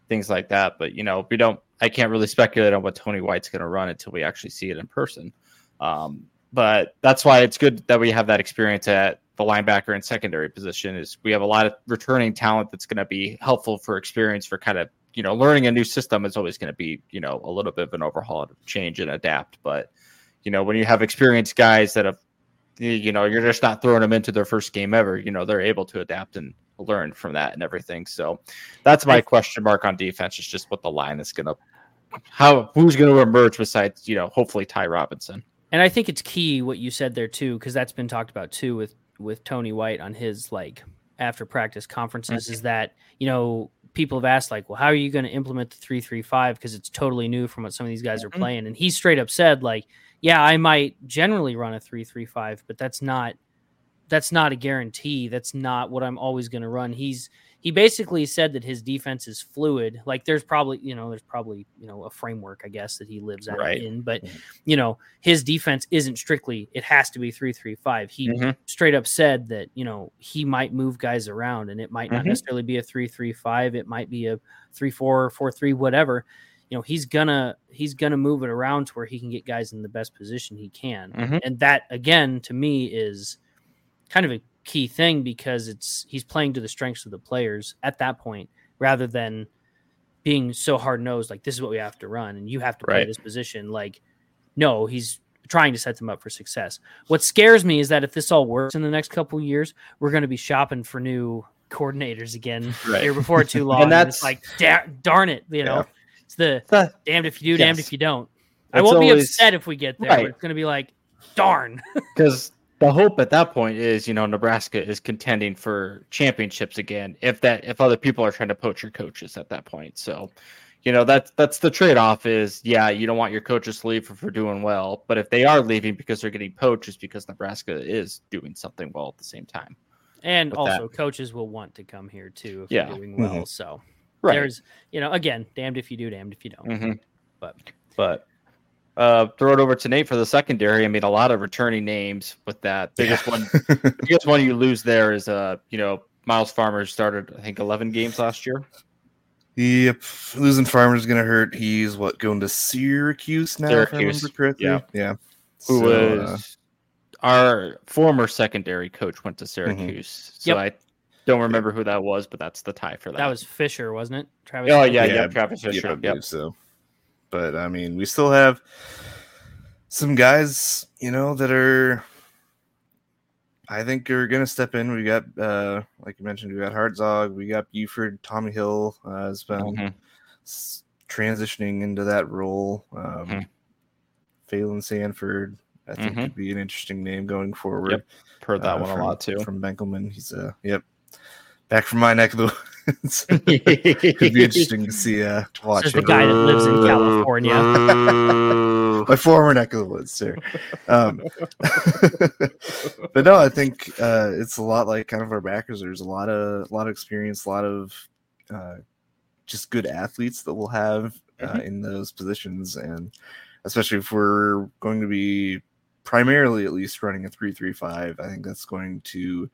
things like that but you know we don't i can't really speculate on what tony white's going to run until we actually see it in person. Um, but that's why it's good that we have that experience at the linebacker and secondary position is we have a lot of returning talent that's going to be helpful for experience for kind of you know learning a new system is always going to be you know a little bit of an overhaul to change and adapt. But you know when you have experienced guys that have you- you know you're just not throwing them into their first game ever you know they're able to adapt and learn from that and everything so that's my question mark on defense is just what the line is going to how who's going to emerge besides you know hopefully ty robinson And I think it's key what you said there too, because that's been talked about too with with Tony White on his like after practice conferences. Is that you know people have asked like, well, how are you going to implement the three three five because it's totally new from what some of these guys are Mhm. playing, and he straight up said like, yeah, I might generally run a three three five, but that's not that's not a guarantee. That's not what I'm always going to run. He's he basically said that his defense is fluid. Like there's probably you know there's probably you know a framework I guess that he lives out Right. in, but you know his defense isn't strictly it has to be three three five. He Mhm. straight up said that you know he might move guys around and it might not Mhm. necessarily be a three three five. It might be a three four four three whatever. you know he's gonna he's gonna move it around to where he can get guys in the best position he can, Mhm. and that again to me is kind of a key thing because it's he's playing to the strengths of the players at that point rather than being so hard nosed like this is what we have to run and you have to play Right. this position like no he's trying to set them up for success what scares me is that if this all works in the next couple years we're going to be shopping for new coordinators again Right. here before too long and, that's- it's like da- darn it you know Yeah. it's the damned if you do damned if you don't i won't be upset if we get there Right. it's going to be like darn because the hope at that point is you know Nebraska is contending for championships again if that if other people are trying to poach your coaches at that point so you know that's that's the trade-off is yeah you don't want your coaches to leave for, for doing well but if they are leaving because they're getting poached it's because Nebraska is doing something well at the same time And with also, coaches will want to come here too if Yeah. you're doing well. So right there's, you know, again, damned if you do, damned if you don't. hmm But but uh throw it over to Nate for the secondary I mean a lot of returning names with that biggest Yeah. one biggest one you lose there is uh you know Myles Farmer started I think 11 games last year Yep, losing Farmer's gonna hurt. He's what going to Syracuse now, if I Syracuse, correctly. yeah. yeah. who So, was uh, our former secondary coach went to Mm-hmm. Syracuse. So I don't remember who that was, but that's the tie for that. that was Fisher, wasn't it? Travis. oh yeah, Yeah, yeah, Travis yeah, I Fisher. Yep. so. But I mean, we still have some guys, you know, that are. I think are going to step in. We got, uh, like you mentioned, we got Hartzog, we got Buford, Tommy Hill uh, has been Mhm. s- transitioning into that role. Um, Mhm. Phalen Sanford, I think, Mhm. could be an interesting name going forward. Yep, Heard that uh, one from, a lot too. From Benkelman. He's, uh, yep, back from my neck of the woods. Could be interesting to see, uh, to watch This the guy that lives in California. my former neck of the woods, sir. Um, but no, I think uh, it's a lot like kind of our backers. There's a lot of a lot of experience, a lot of uh, just good athletes that we'll have uh, in those positions, and especially if we're going to be primarily at least running a three three five, I think that's going to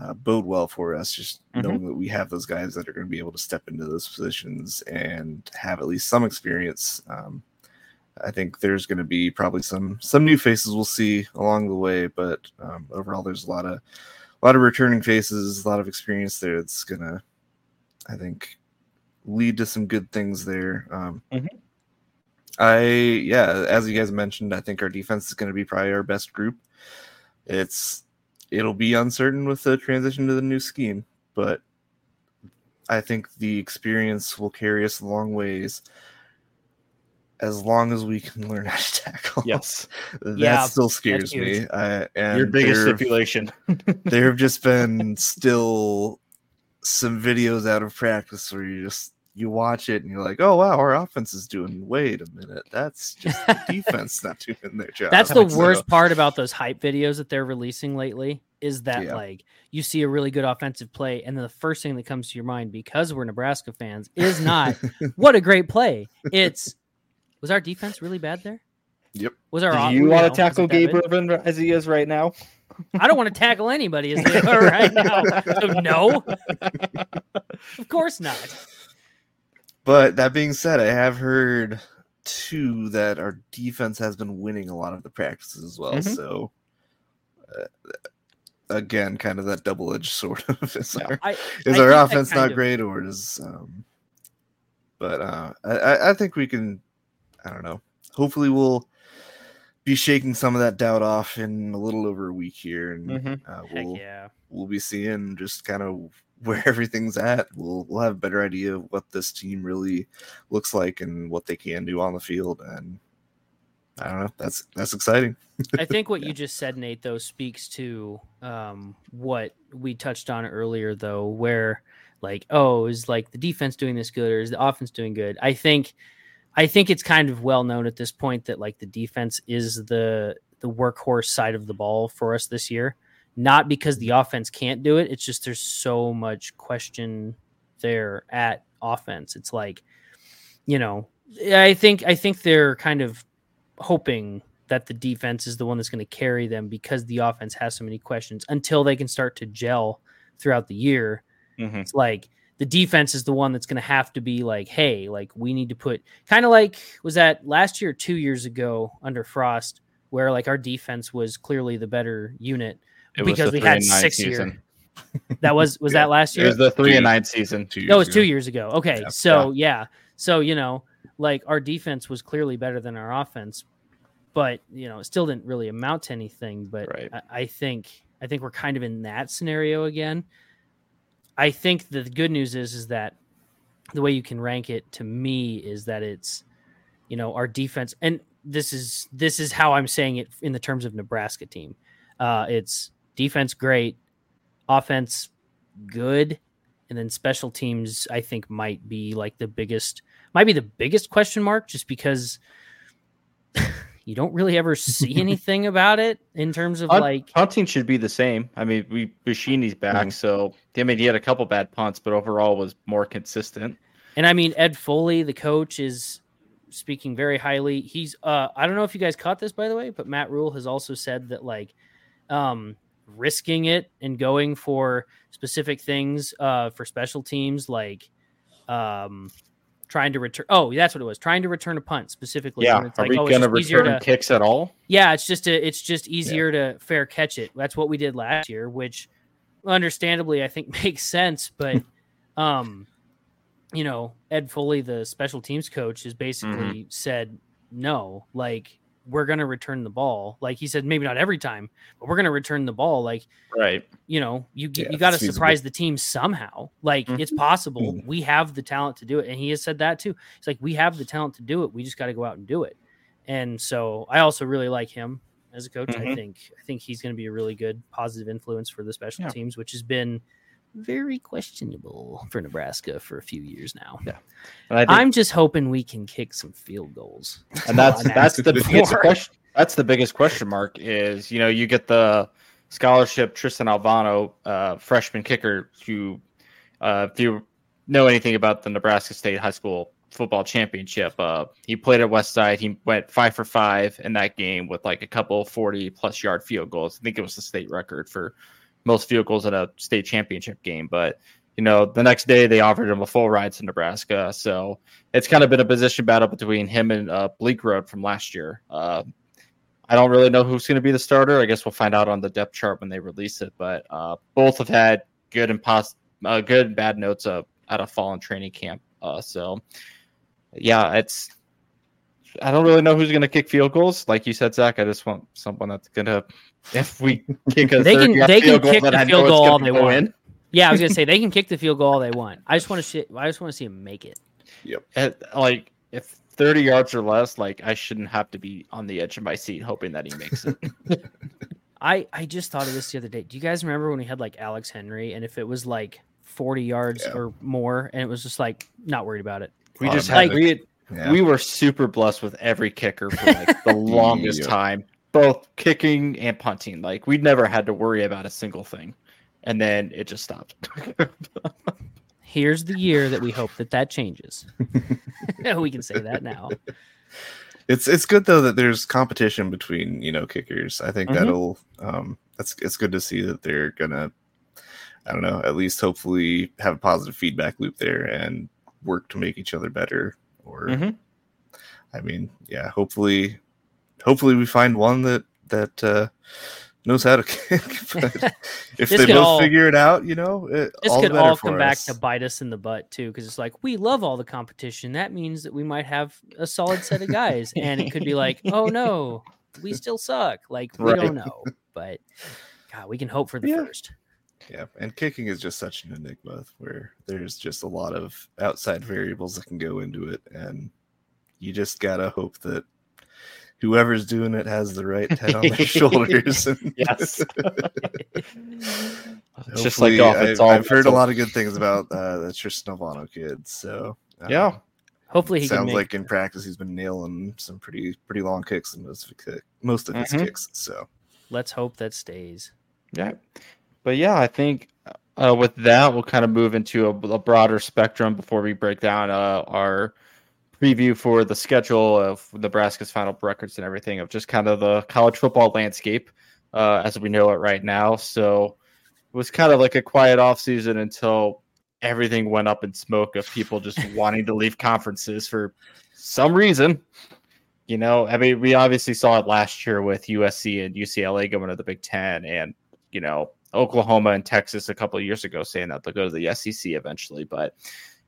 uh, bode well for us. Just Mhm. knowing that we have those guys that are going to be able to step into those positions and have at least some experience. Um, I think there's going to be probably some some new faces we'll see along the way, but um, overall, there's a lot of a lot of returning faces, a lot of experience there. It's gonna, I think, lead to some good things there. Um, Mhm. I yeah, as you guys mentioned, I think our defense is going to be probably our best group. It's it'll be uncertain with the transition to the new scheme, but I think the experience will carry us a long ways as long as we can learn how to tackle. yes, that Yeah, still scares me. I, and your biggest there, stipulation. there have just been still some videos out of practice where you just you watch it and you're like, oh wow, our offense is doing. Wait a minute, that's just the defense not doing their job. That's the So- worst part about those hype videos that they're releasing lately is that Yeah. like you see a really good offensive play and then the first thing that comes to your mind because we're Nebraska fans is not what a great play. It's was our defense really bad there? Yep. Was our Do off- you want to tackle Gabe bad? Ervin as he is right now? I don't want to tackle anybody as they are right now. So no. of course not. But that being said, I have heard too that our defense has been winning a lot of the practices as well. Mhm. So uh, again, kind of that double edged sword of is Yeah. our, I, is I our offense not of- great or is um but uh I- I, think we can I don't know. Hopefully we'll be shaking some of that doubt off in a little over a week here and Mhm. uh, we'll yeah. we'll be seeing just kind of where everything's at. We'll we'll have a better idea of what this team really looks like and what they can do on the field. And I don't know. That's that's exciting. I think what you just said, Nate, though, speaks to um, what we touched on earlier, though, where like, oh, is like the defense doing this good or is the offense doing good? I think, I think it's kind of well known at this point that like the defense is the the workhorse side of the ball for us this year. Not because the offense can't do it. It's just there's so much question there at offense. It's like, you know, I think I think they're kind of hoping that the defense is the one that's going to carry them because the offense has so many questions until they can start to gel throughout the year. Mhm. It's like the defense is the one that's going to have to be like, hey, like we need to put kind of like was that last year, two years ago under Frost, where like our defense was clearly the better unit It was because the we three had and six season. year. That was was Yeah. that last year? It was the three Two- and nine season. Two No, it was years two ago. years ago. Okay, Yeah. so yeah. so you know, like our defense was clearly better than our offense, but you know, it still didn't really amount to anything. But Right. I, I think I think we're kind of in that scenario again. I think the good news is is that the way you can rank it to me is that it's you know our defense and this is this is how I'm saying it in the terms of Nebraska team. Uh, it's defense great, offense good, and then special teams I think might be like the biggest might be the biggest question mark just because you don't really ever see anything about it in terms of Punt- like punting should be the same. I mean, we Buschini's back, Mhm. so I mean he had a couple bad punts, but overall was more consistent. And I mean, Ed Foley, the coach, is speaking very highly. He's uh I don't know if you guys caught this by the way, but Matt Rhule has also said that like um risking it and going for specific things uh for special teams like um trying to return oh that's what it was trying to return a punt specifically Yeah, it's are like, we oh, gonna return to- kicks at all? yeah, it's just a, it's just easier to fair catch it. That's what we did last year, which understandably I think makes sense. But um, you know, Ed Foley, the special teams coach, has basically said no, like we're gonna return the ball. Like he said, maybe not every time, but we're gonna return the ball. Like Right. you know, you Yeah, you got to surprise the team somehow. Like Mhm. it's possible. Mhm. We have the talent to do it, and he has said that too. It's like we have the talent to do it. We just got to go out and do it. And so I also really like him as a coach. I Mhm. think I think he's going to be a really good positive influence for the special Yeah. teams, which has been very questionable for Nebraska for a few years now. And I think, I'm just hoping we can kick some field goals. and that's that's the biggest question. That's the biggest question mark. Is you know you get the scholarship Tristan Alvano, uh, freshman kicker, who, uh, if you know anything about the Nebraska State High School football championship, uh, he played at West Side. He went five for five in that game with like a couple forty plus yard field goals. I think it was the state record for most goals in a state championship game. But you know, the next day they offered him a full ride to Nebraska. So it's kind of been a position battle between him and uh, Bleekrode from last year. Uh, I don't really know who's going to be the starter. I guess we'll find out on the depth chart when they release it. But uh, both have had good and pos- uh, good and bad notes out of fall and training camp. Uh, so yeah, it's. I don't really know who's going to kick field goals. Like you said, Zach, I just want someone that's going to. If we kick a They can- 30-yard they can field goal, kick the field goal all they want. in. Yeah, I was gonna say they can kick the field goal all they want. I just want to see. I just want to see them make it. It- like if 30 yards or less, like I shouldn't have to be on the edge of my seat hoping that he makes it. I I just thought of this the other day. Do you guys remember when we had like Alex Henery and if it was like 40 yards Yeah. or more and it was just like not worried about it. we just had Automatic. we had, Yeah. we were super blessed with every kicker for like the longest Yeah. time, both kicking and punting. Like we never had to worry about a single thing, and then it just stopped. Here's the year that we hope that that changes. we can say that now. It's it's good though that there's competition between you know kickers. I think Mhm. that'll um that's it's good to see that they're gonna I don't know at least hopefully have a positive feedback loop there and work to make each other better. Or Mhm. I mean yeah hopefully hopefully we find one that that uh, knows how to kick. But if they both all- figure it out, you know, it, This all could all come back us. to bite us in the butt too, because it's like we love all the competition. That means that we might have a solid set of guys, and it could be like, oh no, we still suck. Like we Right. don't know, but God, we can hope for the Yeah. first. Yeah, and kicking is just such an enigma where there's just a lot of outside variables that can go into it, and you just gotta hope that whoever's doing it has the right head on their shoulders. Yes. Just like Hopefully, golf. I've, all I've heard a lot of good things about uh, the Tristan Alvano kid. So um, Yeah. Hopefully, he can sounds make like in practice he's been nailing some pretty pretty long kicks in most of his, kick- most of his Mhm. kicks. So Let's hope that stays. Yeah, but yeah, I think uh, with that we'll kind of move into a, a broader spectrum before we break down uh, our preview for the schedule of Nebraska's final records and everything of just kind of the college football landscape uh, as we know it right now. So it was kind of like a quiet off season until everything went up in smoke of people just wanting to leave conferences for some reason. You know, I mean, we obviously saw it last year with USC and UCLA going to the Big Ten, and you know, Oklahoma and Texas a couple of years ago saying that they'll go to the SEC eventually. But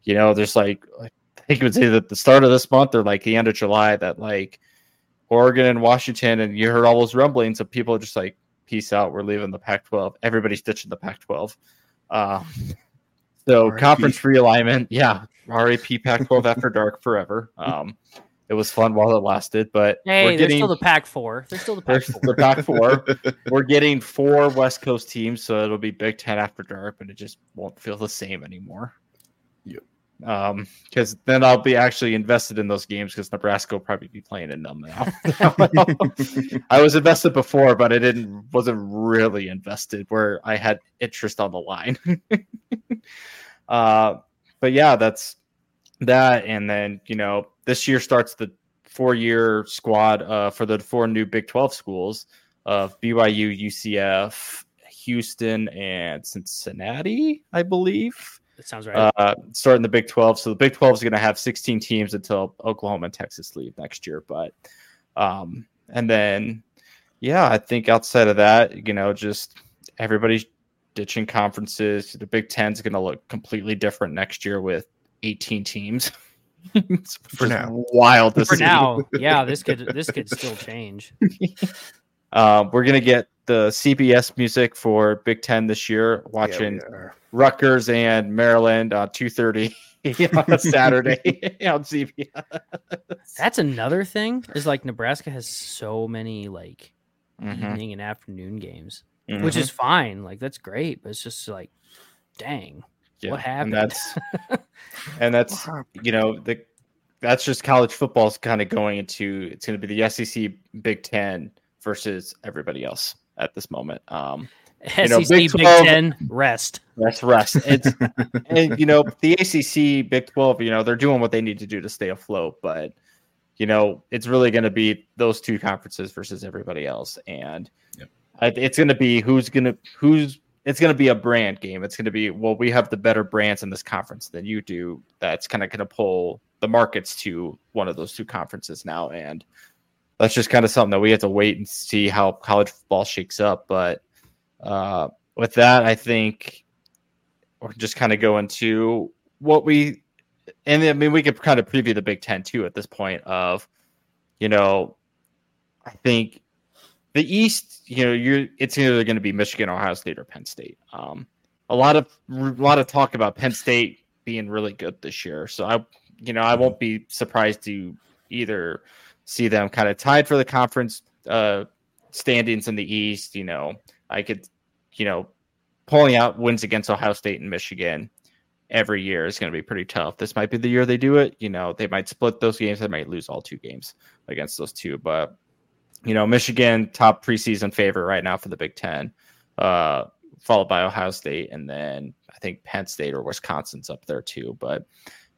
you know, there's like I think it was either the start of this month or like the end of July that like Oregon and Washington, and you heard all those rumblings of people just like, peace out, we're leaving the Pac-12. Everybody's ditching the Pac-12. Uh, so RIP. conference realignment, yeah, RAP Pac-12 after dark forever. Um, it was fun while it lasted, but Hey, we're they're getting still the pack Four. They're still the they're Four. the Pac four. We're getting four West Coast teams, so it'll be Big Ten after dark, but it just won't feel the same anymore. Yep. Um, because then I'll be actually invested in those games because Nebraska will probably be playing in them now. I was invested before, but I didn't wasn't really invested where I had interest on the line. uh, but yeah, that's that, and then you know this year starts the four-year squad uh, for the four new Big Twelve schools of BYU, UCF, Houston, and Cincinnati, I believe That sounds right. uh, starting the Big 12. So the Big 12 is going to have 16 teams until Oklahoma and Texas leave next year. But, um, and then, yeah, I think outside of that, you know, just everybody's ditching conferences. The Big 10 is going to look completely different next year with 18 teams. For now. wild to For see. now, yeah, this could this could still change. Um, we're going to get the CBS music for Big 10 this year, watching Yeah. Rutgers and Maryland on two thirty on Saturday on CBS. That's another thing. Is like Nebraska has so many like Mhm, evening and afternoon games, mhm. which is fine. Like that's great, but it's just like, dang, what happened? And that's and that's you know the that's just college football's kind of going into it's going to be the SEC Big Ten versus everybody else at this moment. Um, SEC know, Big, Big Ten rest. that's rest. It's and you know the ACC Big Twelve. You know they're doing what they need to do to stay afloat, but you know it's really going to be those two conferences versus everybody else, and Yep. It's going to be who's going to who's. It's going to be a brand game. It's going to be well, we have the better brands in this conference than you do. That's kind of going to pull the markets to one of those two conferences now, and that's just kind of something that we have to wait and see how college football shakes up. But uh, with that, I think or just kind of go into what we and I mean we could kind of preview the Big Ten too at this point of you know I think the East you know you're it's either going to be Michigan, Ohio State, or Penn State. Um, a lot of a lot of talk about Penn State being really good this year, so I you know I won't be surprised to either see them kind of tied for the conference uh, standings in the East. You know I could you know pulling out wins against Ohio State and Michigan every year is going to be pretty tough. This might be the year they do it. You know, they might split those games. They might lose all two games against those two. But, you know, Michigan, top preseason favorite right now for the Big Ten, uh, followed by Ohio State. And then I think Penn State or Wisconsin's up there too. But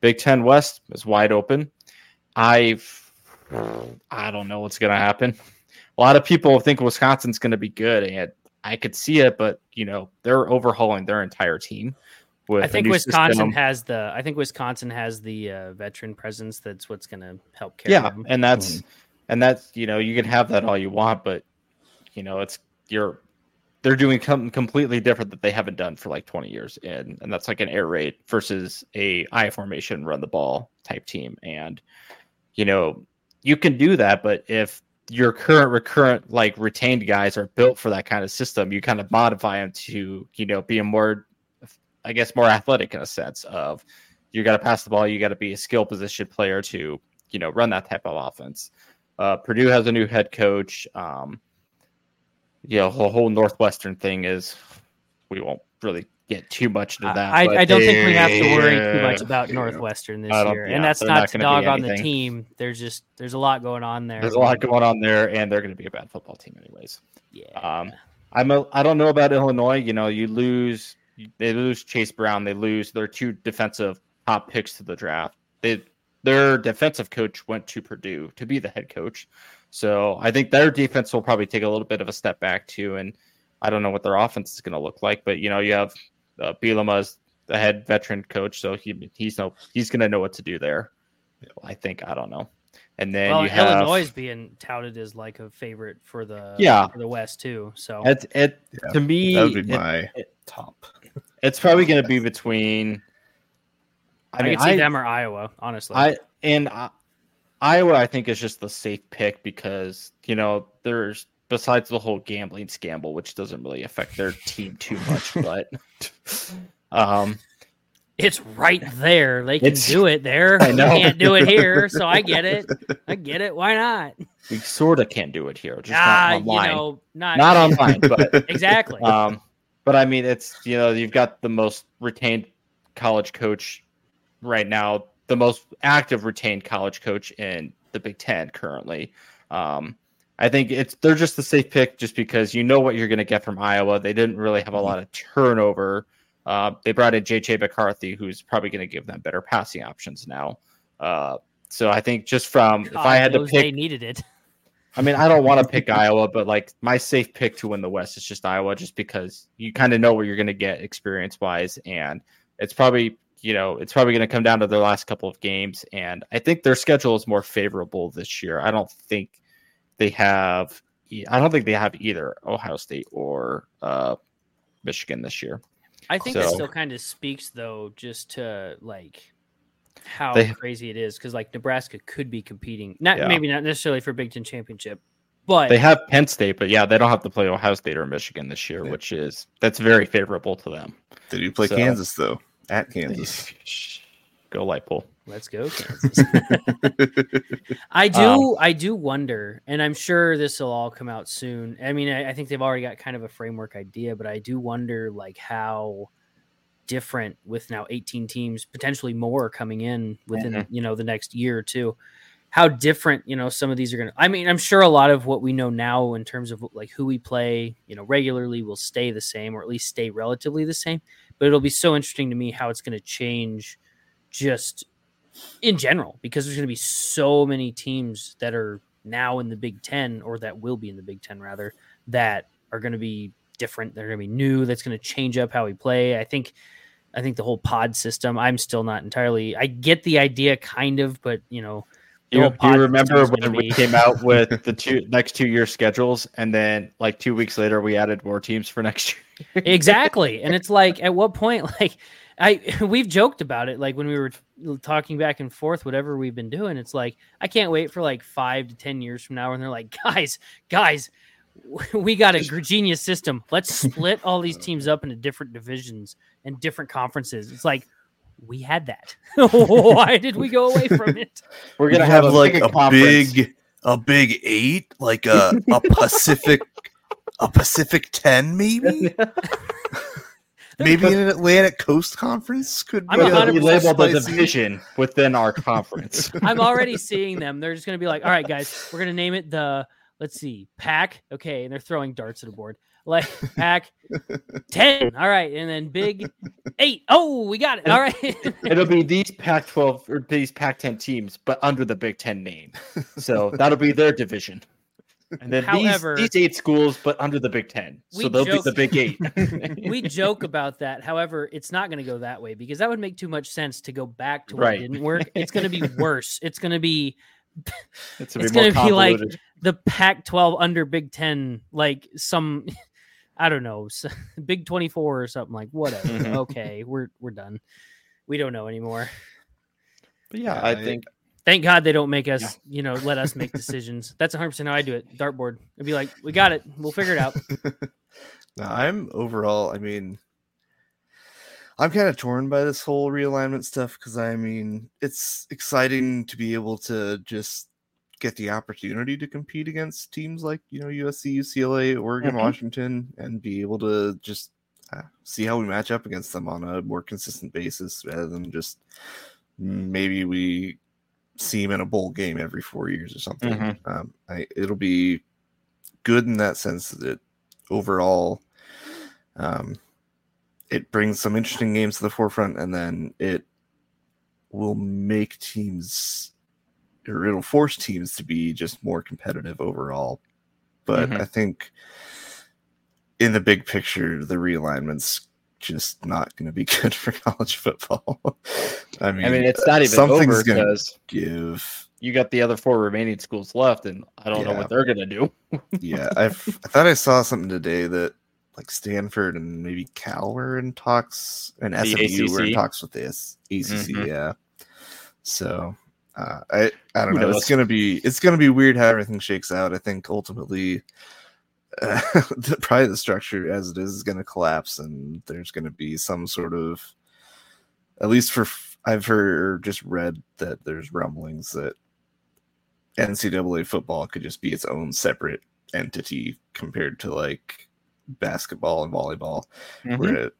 Big Ten West is wide open. I've, I don't know what's going to happen. A lot of people think Wisconsin's going to be good, and I could see it, but you know they're overhauling their entire team. With I a think Wisconsin system. has the. I think Wisconsin has the uh, veteran presence. That's what's going to help carry yeah, them. and that's and that's you know you can have that all you want, but you know it's you're they're doing something completely different that they haven't done for like 20 years, and and that's like an air raid versus a I formation run the ball type team, and you know you can do that, but if your current recurrent like retained guys are built for that kind of system, you kind of modify them to you know be a more I guess more athletic in a sense of you got to pass the ball, you got to be a skill position player to you know run that type of offense. Uh, Purdue has a new head coach. Um, you know, the whole Northwestern thing is we won't really get too much into that. I, I don't think we have to worry too much about Northwestern this year, yeah, and that's not, not to dog on the team. There's just there's a lot going on there. there's a lot going on there, and they're going to be a bad football team anyways. Yeah, Um, I'm a, I don't know about Illinois. You know, you lose they lose Chase Brown, they lose their two defensive top picks to the draft. They their defensive coach went to Purdue to be the head coach, so I think their defense will probably take a little bit of a step back too. And I don't know what their offense is going to look like, but you know, you have uh, Bielema's the head veteran coach, so he he's no he's gonna know what to do there. I think I don't know. And then well, you have Illinois is being touted as like a favorite for the Yeah. for the West too. So it, it Yeah, to me That would be it- my it- top. it's probably gonna be between. I, I mean, could see I, them or Iowa, honestly. I and I, Iowa, I think is just the safe pick because you know there's besides the whole gambling scandal, which doesn't really affect their team too much, but um, it's right there. They can do it there. I know. They can't do it here, so I get it. I get it. Why not? we sort of can't do it here, just ah, not online, you know, not not online, but exactly. um, but I mean, it's you know you've got the most retained college coach right now, the most active retained college coach in the Big Ten currently. Um, I think it's they're just the safe pick just because you know what you're going to get from Iowa. They didn't really have a lot of turnover. Uh, they brought in JJ McCarthy, who's probably going to give them better passing options now. Uh, so I think just from if I had to knows they pick, needed it. I mean, I don't want to pick Iowa, but like my safe pick to win the West is just Iowa, just because you kind of know what you're going to get experience wise, and it's probably you know it's probably going to come down to their last couple of games, and I think their schedule is more favorable this year. I don't think they have, I don't think they have either Ohio State or uh, Michigan this year. I think that So- still kind of speaks though, just to like how They- crazy it is because like Nebraska could be competing, not Yeah. maybe not necessarily for Big Ten championship, but They have Penn State, but yeah, they don't have to play Ohio State or Michigan this year, Yeah. which is that's very favorable to them. They do play So- Kansas though at Kansas. Go Lightpool. let's go Kansas. I do, Um, I do wonder, and I'm sure this will all come out soon. I mean, I, I think they've already got kind of a framework idea, but I do wonder like how different with now 18 teams, potentially more coming in within Mm-hmm. you know the next year or two. How different, you know, some of these are going to. I mean, I'm sure a lot of what we know now in terms of like who we play, you know, regularly will stay the same or at least stay relatively the same. But it'll be so interesting to me how it's going to change just in general because there's going to be so many teams that are now in the Big 10 or that will be in the Big 10 rather that are going to be different they're going to be new that's going to change up how we play i think i think the whole pod system i'm still not entirely i get the idea kind of but you know You, you remember when we came out with the two next two year schedules, and then like two weeks later, we added more teams for next year. Exactly. And it's like at what point like i we've joked about it like when we were talking back and forth whatever we've been doing it's like i can't wait for like five to ten years from now and they're like guys guys we got a genius system. Let's split all these teams up into different divisions and different conferences. It's like we had that. Why did we go away from it? We're gonna have, have, a like big a conference. big a big eight, like a a Pacific a Pacific ten, maybe. Maybe an Atlantic Coast Conference could be I'm a We're be 100% labeled a division within our conference. I'm already seeing them. They're just going to be like, all right, guys, we're going to name it the, let's see, pack. Okay. And they're throwing darts at a board. Like pack 10. All right. And then big eight. Oh, we got it. All right. It'll be these Pac-12 or these Pac-10 teams, but under the Big Ten name. So that'll be their division. And then However- these, these eight schools, but under the Big Ten. So they'll joke- be the Big Eight. we joke about that. However, it's not going to go that way because that would make too much sense to go back to what Right. didn't work. It's going to be worse. It's going to be it's It's more gonna be like- the Pac 12 under Big 10, like some, I don't know, Big 24 or something like whatever. Mhm. Okay. We're, we're done. We don't know anymore. But yeah, Yeah, I I- think Thank God they don't make us, Yeah. you know, let us make decisions. That's 100% how I do it. Dartboard. It'd be like, we got it. We'll figure it out. No, I'm overall. I mean, I'm kind of torn by this whole realignment stuff because I mean, it's exciting to be able to just get the opportunity to compete against teams like you know USC, UCLA, Oregon, Mhm. Washington, and be able to just uh, see how we match up against them on a more consistent basis rather than just maybe we see them in a bowl game every four years or something. Mhm. Um, I, it'll be good in that sense that overall um, it brings some interesting games to the forefront and then it will make teams or it'll force teams to be just more competitive overall but Mhm. i think in the big picture the realignments just not going to be good for college football. I mean, I mean, it's not even something's over gonna give. you got the other four remaining schools left, and I don't know what they're gonna do. Yeah, I've, I thought I saw something today that like Stanford and maybe Cal were in talks, and The SMU were in talks with the S- ACC. Mhm. Yeah, so uh, I I don't Who know. knows? It's gonna be it's gonna be weird how everything shakes out. I think ultimately. Uh, the, probably the structure as it is is going to collapse, and there's going to be some sort of, at least for I've heard or just read that there's rumblings that NCAA football could just be its own separate entity compared to like basketball and volleyball, Mm-hmm. where it,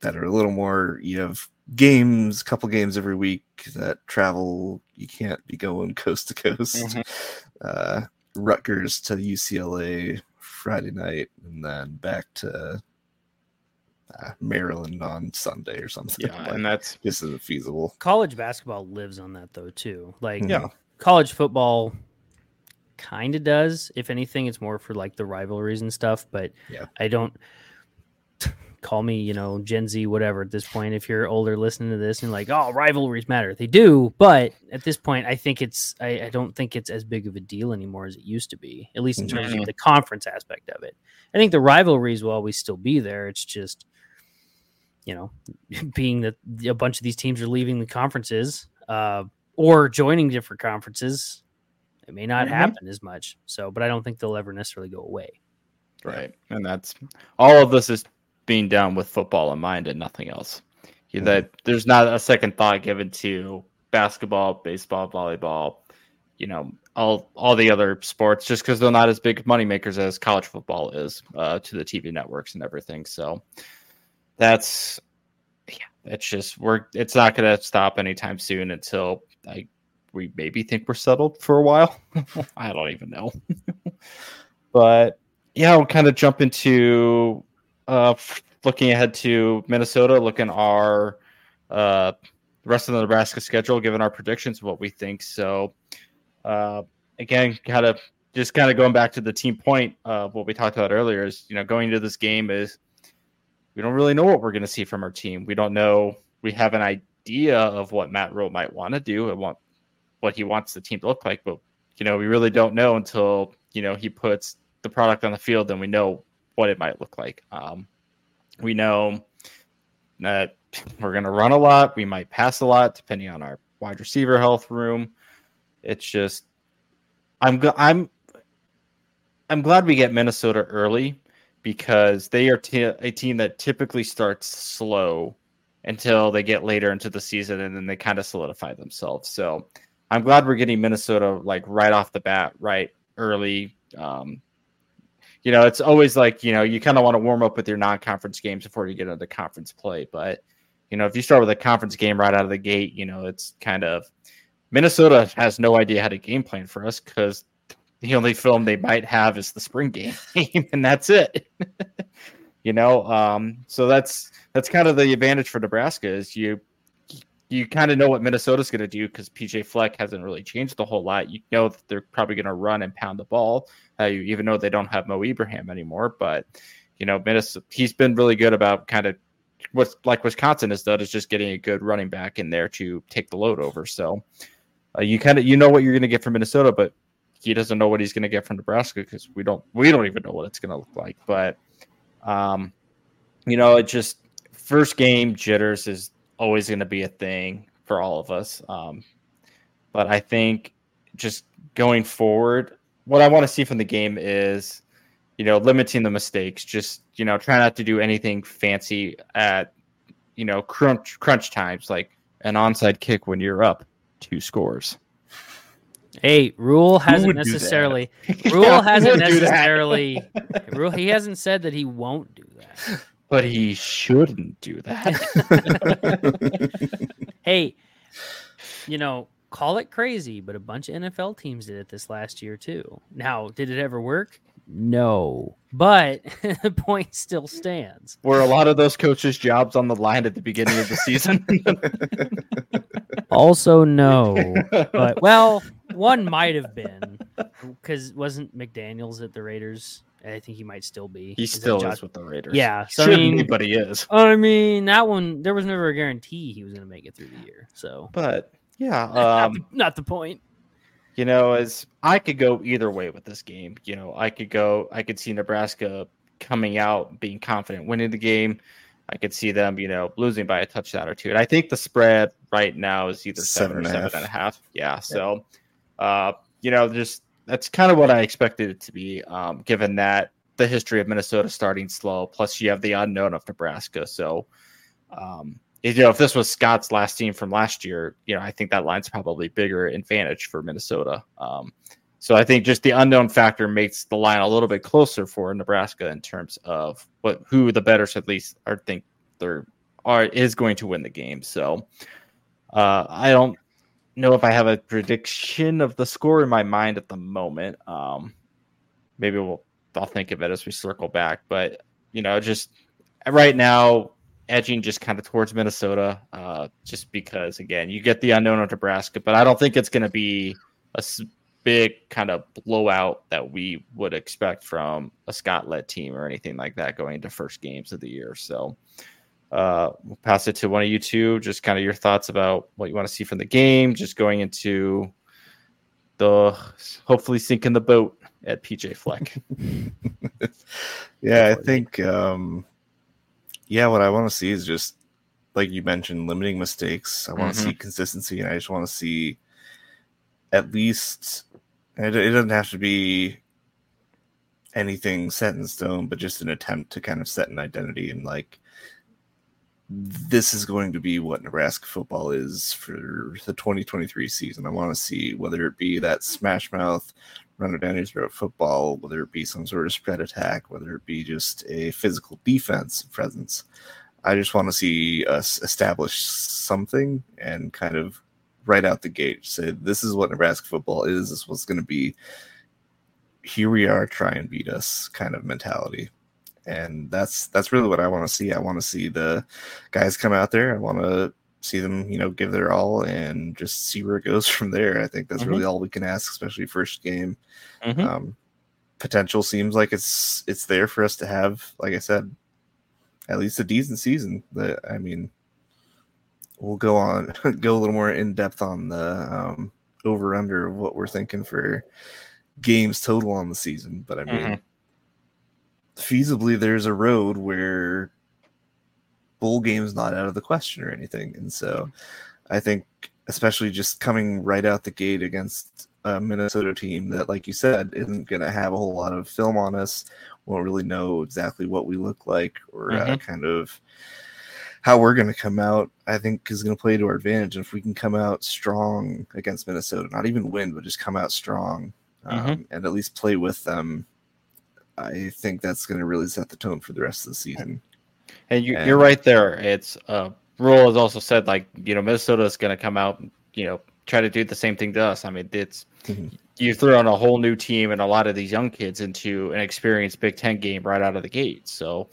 that are a little more. You have games, a couple games every week that travel. You can't be going coast to coast. Mhm. Uh, Rutgers to UCLA Friday night, and then back to uh, Maryland on Sunday or something. Yeah, like, and that's this isn't feasible. College basketball lives on that though too. Like Yeah. college football kind of does. If anything, it's more for like the rivalries and stuff. But Yeah. I don't call me, you know, Gen Z, whatever. At this point, if you're older listening to this and like, oh, rivalries matter, they do. But at this point, I think it's, I, I don't think it's as big of a deal anymore as it used to be. At least in terms Mhm. of the conference aspect of it. I think the rivalries will always still be there. It's just, you know, being that a bunch of these teams are leaving the conferences uh, or joining different conferences, it may not Mhm. happen as much. So, but I don't think they'll ever necessarily go away. right, and that's all of this is being done with football in mind and nothing else. Yeah, That there's not a second thought given to basketball, baseball, volleyball, you know, all all the other sports, just because they're not as big moneymakers as college football is uh, to the TV networks and everything. So that's yeah, it's just we're it's not going to stop anytime soon until I we maybe think we're settled for a while. I don't even know, but yeah, we'll kind of jump into uh, looking ahead to Minnesota, looking our uh, rest of the Nebraska schedule, given our predictions of what we think. So, uh, again, kind of just kind of going back to the team point of what we talked about earlier is, you know, going into this game is we don't really know what we're going to see from our team. We don't know. We have an idea of what Matt Rhule might want to do and what what he wants the team to look like, but you know, we really don't know until you know he puts the product on the field, and we know what it might look like. Um, we know that we're going to run a lot. We might pass a lot, depending on our wide receiver health room. It's just, I'm I'm I'm glad we get Minnesota early because they are t- a team that typically starts slow until they get later into the season, and then they kind of solidify themselves. So I'm glad we're getting Minnesota like right off the bat, right early. Um, you know, it's always like, you know, you kind of want to warm up with your non conference games before you get into conference play. But, you know, if you start with a conference game right out of the gate, you know, it's kind of Minnesota has no idea how to game plan for us because the only film they might have is the spring game, and that's it. you know, um, so that's that's kind of the advantage for Nebraska is you you kind of know what Minnesota's going to do because PJ Fleck hasn't really changed the whole lot. You know that they're probably going to run and pound the ball, uh, you, even though they don't have Mo Ibrahim anymore. But you know, Minnesota, he's been really good about kind of what like Wisconsin has done is just getting a good running back in there to take the load over. So uh, you kind of you know what you're going to get from Minnesota, but he doesn't know what he's going to get from Nebraska because we don't we don't even know what it's going to look like. But um, you know, it just first game jitters is always going to be a thing for all of us. Um, but I think just going forward, what I want to see from the game is, you know, limiting the mistakes. Just you know, try not to do anything fancy at, you know, crunch crunch times like an onside kick when you're up two scores. Hey, Rhule hasn't would do that? necessarily. Rhule Yeah, hasn't would do that? necessarily. Rhule. He hasn't said that he won't do that. But he shouldn't do that. Hey, you know, call it crazy, but a bunch of NFL teams did it this last year too. Now, did it ever work? No, but the point still stands. Were a lot of those coaches' jobs on the line at the beginning of the season? Also, no, but well, one might have been because wasn't McDaniels at the Raiders I think he might still be. He Is still Josh- is with the Raiders. Yeah, so I shouldn't mean- be, but he is. I mean, that one there was never a guarantee he was going to make it through the year. So But yeah, not, um, the, not the point. you know, as I could go either way with this game. You know, I could go, I could see Nebraska coming out being confident, winning the game. I could see them, you know, losing by a touchdown or two. And I think the spread right now is either seven, Seven or a seven half. and a half. Yeah. So, uh, you know, just that's kind of what I expected it to be, um, given that the history of Minnesota starting slow, plus you have the unknown of Nebraska. So, um, you know, if this was Scott's last team from last year, you know, I think that line's probably bigger advantage for Minnesota. Um, so I think just the unknown factor makes the line a little bit closer for Nebraska in terms of what who the betters at least are think they're are is going to win the game. So uh, I don't know if I have a prediction of the score in my mind at the moment. Um, maybe we'll I'll think of it as we circle back, but you know, just right now edging just kind of towards Minnesota, uh, just because again you get the unknown of Nebraska, but I don't think it's going to be a big kind of blowout that we would expect from a Scott led team or anything like that going into first games of the year. So uh, we'll pass it to one of you two. Just kind of your thoughts about what you want to see from the game, just going into the hopefully sinking the boat at PJ Fleck. yeah, I think um yeah, what I want to see is just like you mentioned, limiting mistakes. I want to Mhm. see consistency and I just want to see at least it, it doesn't have to be anything set in stone, but just an attempt to kind of set an identity and like this is going to be what Nebraska football is for the 2023 season. I want to see whether it be that smash mouth run down your football, whether it be some sort of spread attack, whether it be just a physical defense presence. I just want to see us establish something and kind of right out the gate say this is what Nebraska football is. This is what's going to be. Here we are, try and beat us kind of mentality, and that's that's really what I want to see. I want to see the guys come out there. I want to see them, you know, give their all and just see where it goes from there. I think that's Mhm. really all we can ask, especially first game. Mhm. Um, potential seems like it's it's there for us to have, like I said, at least a decent season. That I mean, we'll go on go a little more in depth on the um, over under of what we're thinking for games total on the season. But I mean, Mhm. Feasibly, there's a road where bowl game's not out of the question or anything, and so I think, especially just coming right out the gate against a Minnesota team that, like you said, isn't going to have a whole lot of film on us, won't really know exactly what we look like or uh, Mhm. kind of how we're going to come out. I think is going to play to our advantage. And if we can come out strong against Minnesota, not even win, but just come out strong um, and at least play with them, I think that's going to really set the tone for the rest of the season. And you, you're right there. It's uh, Rhule has also said like you know Minnesota is going to come out, you know, try to do the same thing to us. I mean, it's Mhm. you throw on a whole new team and a lot of these young kids into an experienced Big Ten game right out of the gate. So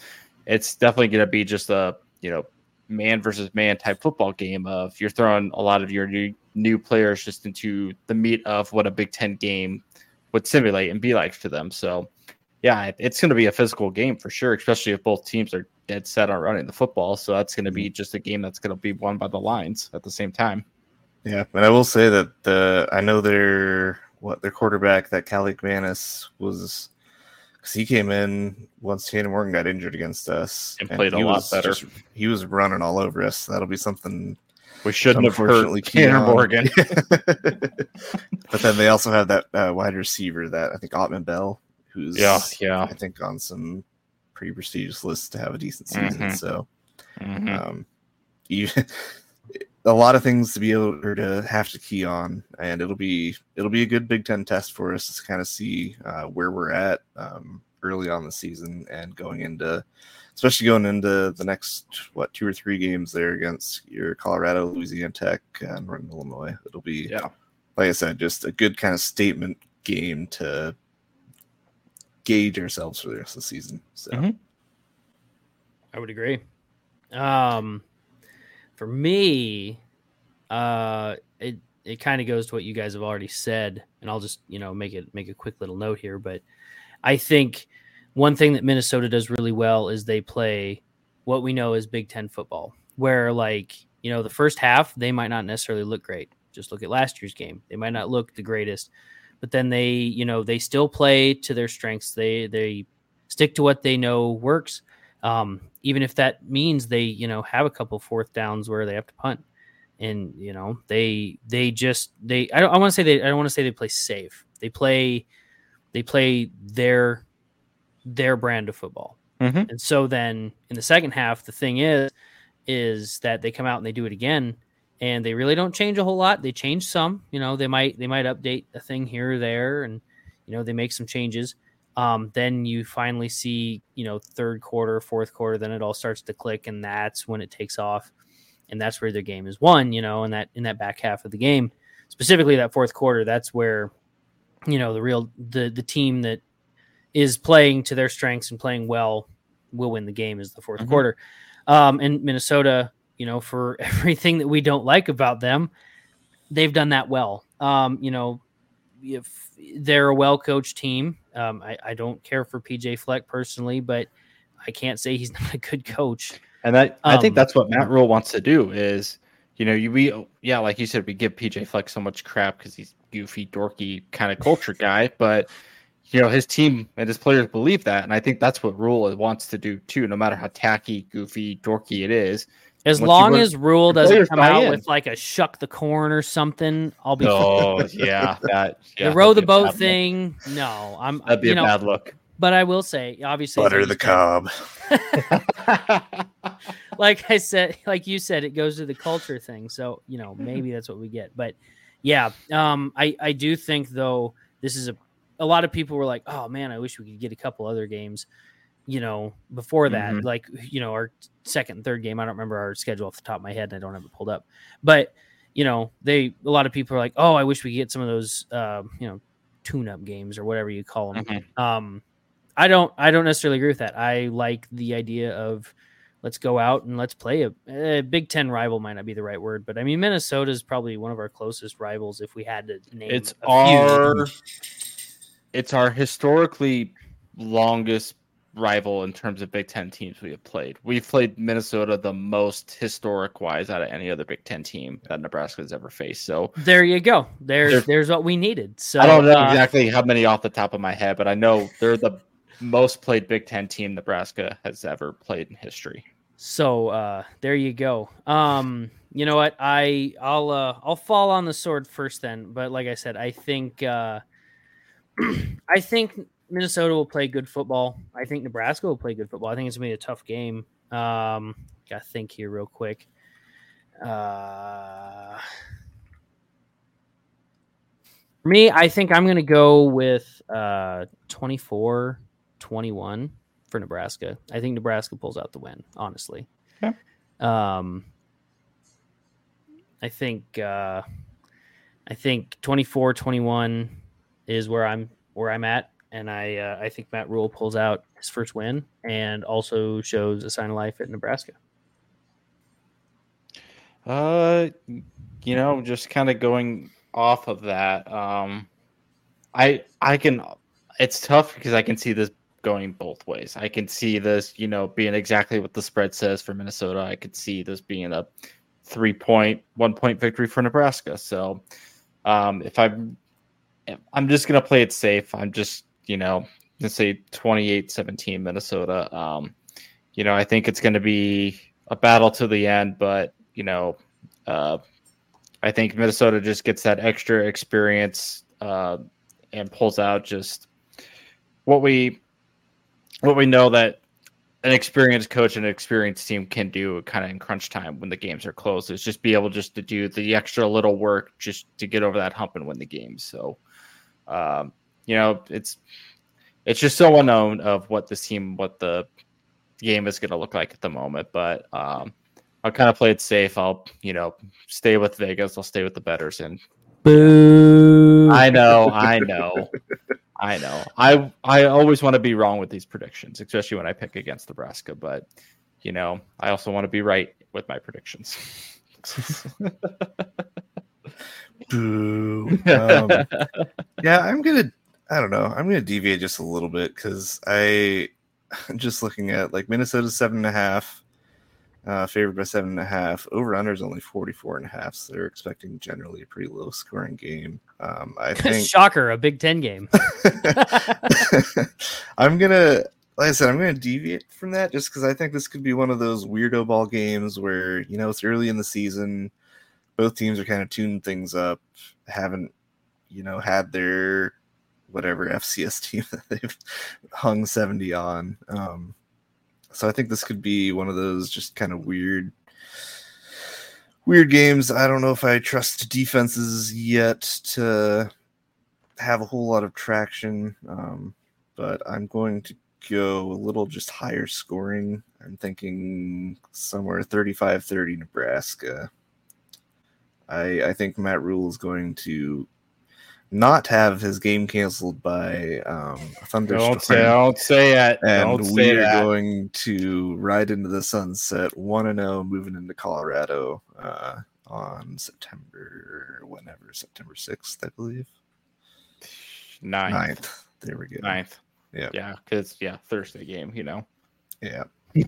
it's definitely going to be just a you know man versus man type football game of you're throwing a lot of your new new players just into the meat of what a Big Ten game would simulate and be like to them. So yeah, it's going to be a physical game for sure, especially if both teams are dead set on running the football. So that's going to be just a game that's going to be won by the lines at the same time. Yeah, and I will say that the I know their what their quarterback that Kaliakmanis was because he came in once Tanner Morgan got injured against us And played a lot better. just- he was running all over us. That'll be something We shouldn't have hurt Tanner. Morgan. but then they also have that uh, wide receiver that I think Autman-Bell, who's Yeah, yeah. I think on some pretty prestigious lists to have a decent season. Mhm. So Mhm. um, you, a lot of things to be able to have to key on, and it'll be it'll be a good Big Ten test for us to kind of see uh, where we're at um, early on the season and going into, especially going into the next what two or three games there against your Colorado, Louisiana Tech, and Illinois. It'll be Yeah. like I said, just a good kind of statement game to gauge ourselves for the rest of the season. So. Mhm. I would agree. Um, for me, uh, it it kind of goes to what you guys have already said, and I'll just you know make it make a quick little note here. But I think one thing that Minnesota does really well is they play what we know as Big Ten football, where like you know the first half they might not necessarily look great. Just look at last year's game; they might not look the greatest, but then they you know they still play to their strengths. They they stick to what they know works, um, even if that means they you know have a couple fourth downs where they have to punt and you know they they just they I, I want to say they I don't want to say they play safe. They play they play their their brand of football. Mhm. And so then in the second half, the thing is is that they come out and they do it again and they really don't change a whole lot. They change some, you know, they might they might update a thing here or there and you know they make some changes. Um, then you finally see, you know, third quarter, fourth quarter, then it all starts to click, and that's when it takes off and that's where their game is won. You know, in that in that back half of the game, specifically that fourth quarter, that's where you know the real the the team that is playing to their strengths and playing well will win the game is the 4th Mhm. quarter. Um, and Minnesota, you know, for everything that we don't like about them, they've done that well. Um, you know, if they're a well coached team, um, I, I don't care for PJ Fleck personally, but I can't say he's not a good coach. And that I think Um, that's what Matt Rhule wants to do is, you know, you we yeah, like you said, we give PJ Fleck so much crap because he's goofy, dorky kind of culture guy, but you know his team and his players believe that, and I think that's what Rhule wants to do too. No matter how tacky, goofy, dorky it is. As Once long as Rhule doesn't come out in. with like a shuck the corn or something, I'll be Oh yeah, that yeah, the row the that'd be a boat bad look. thing. No, I'm That'd be you a know, bad look. but I will say, obviously, Butter the you cob. like I said, like you said, it goes to the culture thing. So you know, maybe that's what we get. But yeah, um, I I do think though this is a a lot of people were like, oh man, I wish we could get a couple other games. You know, before that, Mhm. like you know, our second and third game. I don't remember our schedule off the top of my head, and I don't have it pulled up. But you know, they a lot of people are like, oh, I wish we could get some of those, uh, you know, tune-up games or whatever you call them. Mhm. Um, I don't I don't necessarily agree with that. I like the idea of let's go out and let's play a, a Big Ten rival might not be the right word, but I mean Minnesota is probably one of our closest rivals if we had to name. It's a few. our it's our historically longest rival in terms of Big Ten teams we have played. We've played Minnesota the most historic wise out of any other Big Ten team that Nebraska has ever faced. So There you go. There's They're- there's what we needed. So I don't know uh, exactly how many off the top of my head, but I know they're the most played Big Ten team Nebraska has ever played in history. So uh, there you go. Um, you know what? I I'll uh, I'll fall on the sword first then. But like I said, I think uh, I think Minnesota will play good football. I think Nebraska will play good football. I think it's gonna be a tough game. Um, gotta think here real quick. Uh, for me, I think I'm gonna go with uh 24 21 for Nebraska. I think Nebraska pulls out the win, honestly. Okay. Um I think uh I think 24-21 is where I'm where I'm at and I uh, I think Matt Rhule pulls out his first win and also shows a sign of life at Nebraska. Uh, you know, just kind of going off of that. Um, I I can. It's tough because I can see this going both ways. I can see this, you know, being exactly what the spread says for Minnesota. I could see this being a three point, one point victory for Nebraska. So, um, if I'm, if I'm just gonna play it safe. I'm just, you know, let's say 28-17 Minnesota. Um, you know, I think it's going to be a battle to the end, but you know, uh, I think Minnesota just gets that extra experience uh, and pulls out just what we what we know that an experienced coach and an experienced team can do kind of in crunch time when the games are close is just be able just to do the extra little work just to get over that hump and win the game. So, um, you know, it's it's just so unknown of what this team, what the game is going to look like at the moment. But um, I'll kind of play it safe. I'll, you know, stay with Vegas. I'll stay with the betters. And Boo. I know, I know, I know. I I always want to be wrong with these predictions, especially when I pick against Nebraska. But you know, I also want to be right with my predictions. Boo. Um, yeah, I'm gonna I don't know. I'm going to deviate just a little bit because I just looking at like Minnesota's seven and a half, uh, favored by seven and a half. Over under is only 44 and a half. So they're expecting generally a pretty low scoring game. Um, I think shocker, a Big Ten game. I'm gonna, like I said, I'm gonna deviate from that just because I think this could be one of those weirdo ball games where you know it's early in the season, both teams are kind of tuning things up, haven't you know had their whatever FCS team that they've hung 70 on. Um, so I think this could be one of those just kind of weird, weird games. I don't know if I trust defenses yet to have a whole lot of traction, um, but I'm going to go a little just higher scoring. I'm thinking somewhere 35 30 Nebraska. I, I think Matt Rhule is going to not have his game canceled by um, a thunderstorm. Don't say, don't say it. And don't we say are that. going to ride into the sunset, one and zero, moving into Colorado uh, on September, whenever September sixth, I believe. Ninth. Ninth. There we go. Ninth. Yeah. Yeah, because yeah, Thursday game, you know. Yeah.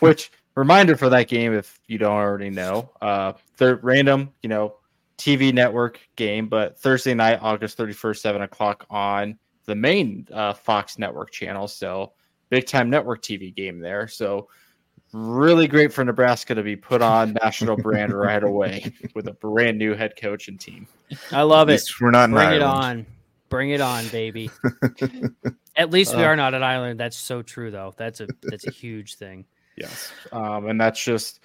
Which reminder for that game, if you don't already know, uh, third random, you know, TV network game, but Thursday night, August thirty first, seven o'clock on the main uh, Fox network channel. So big time network TV game there. So really great for Nebraska to be put on national brand right away with a brand new head coach and team. I love it. we're not in Bring it on. Bring it on, baby. At least we Uh, are not an island. That's so true, though. That's a that's a huge thing. Yes. Um, and that's just,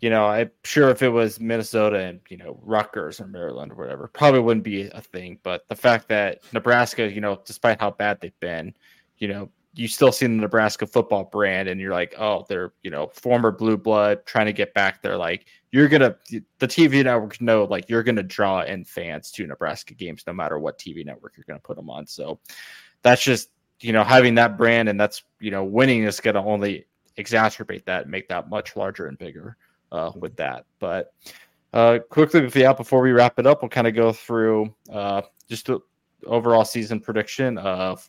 you know, I'm sure if it was Minnesota and, you know, Rutgers or Maryland or whatever, probably wouldn't be a thing. But the fact that Nebraska, you know, despite how bad they've been, you know, you still see the Nebraska football brand and you're like, oh, they're, you know, former blue blood trying to get back there. Like, you're going to, the TV networks know, like, you're going to draw in fans to Nebraska games no matter what TV network you're going to put them on. So that's just, you know, having that brand and that's, you know, winning is going to only exacerbate that and make that much larger and bigger uh, with that. But uh, quickly with the out before we wrap it up, we'll kind of go through uh, just the overall season prediction of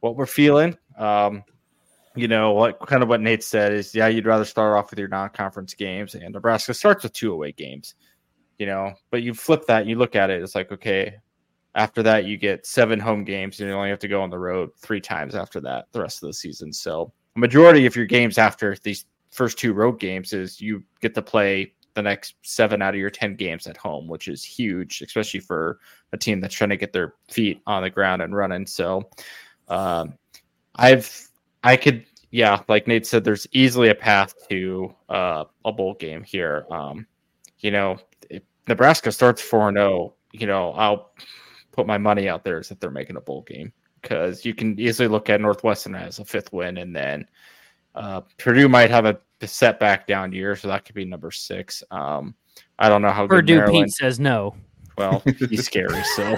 what we're feeling. Um, you know what kind of what Nate said is yeah, you'd rather start off with your non-conference games, and Nebraska starts with two away games. You know, but you flip that, you look at it, it's like okay. After that, you get seven home games, and you only have to go on the road three times after that the rest of the season. So majority of your games after these first two road games is you get to play the next seven out of your 10 games at home, which is huge, especially for a team that's trying to get their feet on the ground and running. So, um, I've, I could, yeah, like Nate said, there's easily a path to uh, a bowl game here. Um, you know, Nebraska starts 4 0, you know, I'll put my money out there is that they're making a bowl game because you can easily look at Northwestern as a fifth win, and then uh, Purdue might have a setback down year, so that could be number six. Um, I don't know how good Purdue Maryland. Pete says no. Well, he's scary, so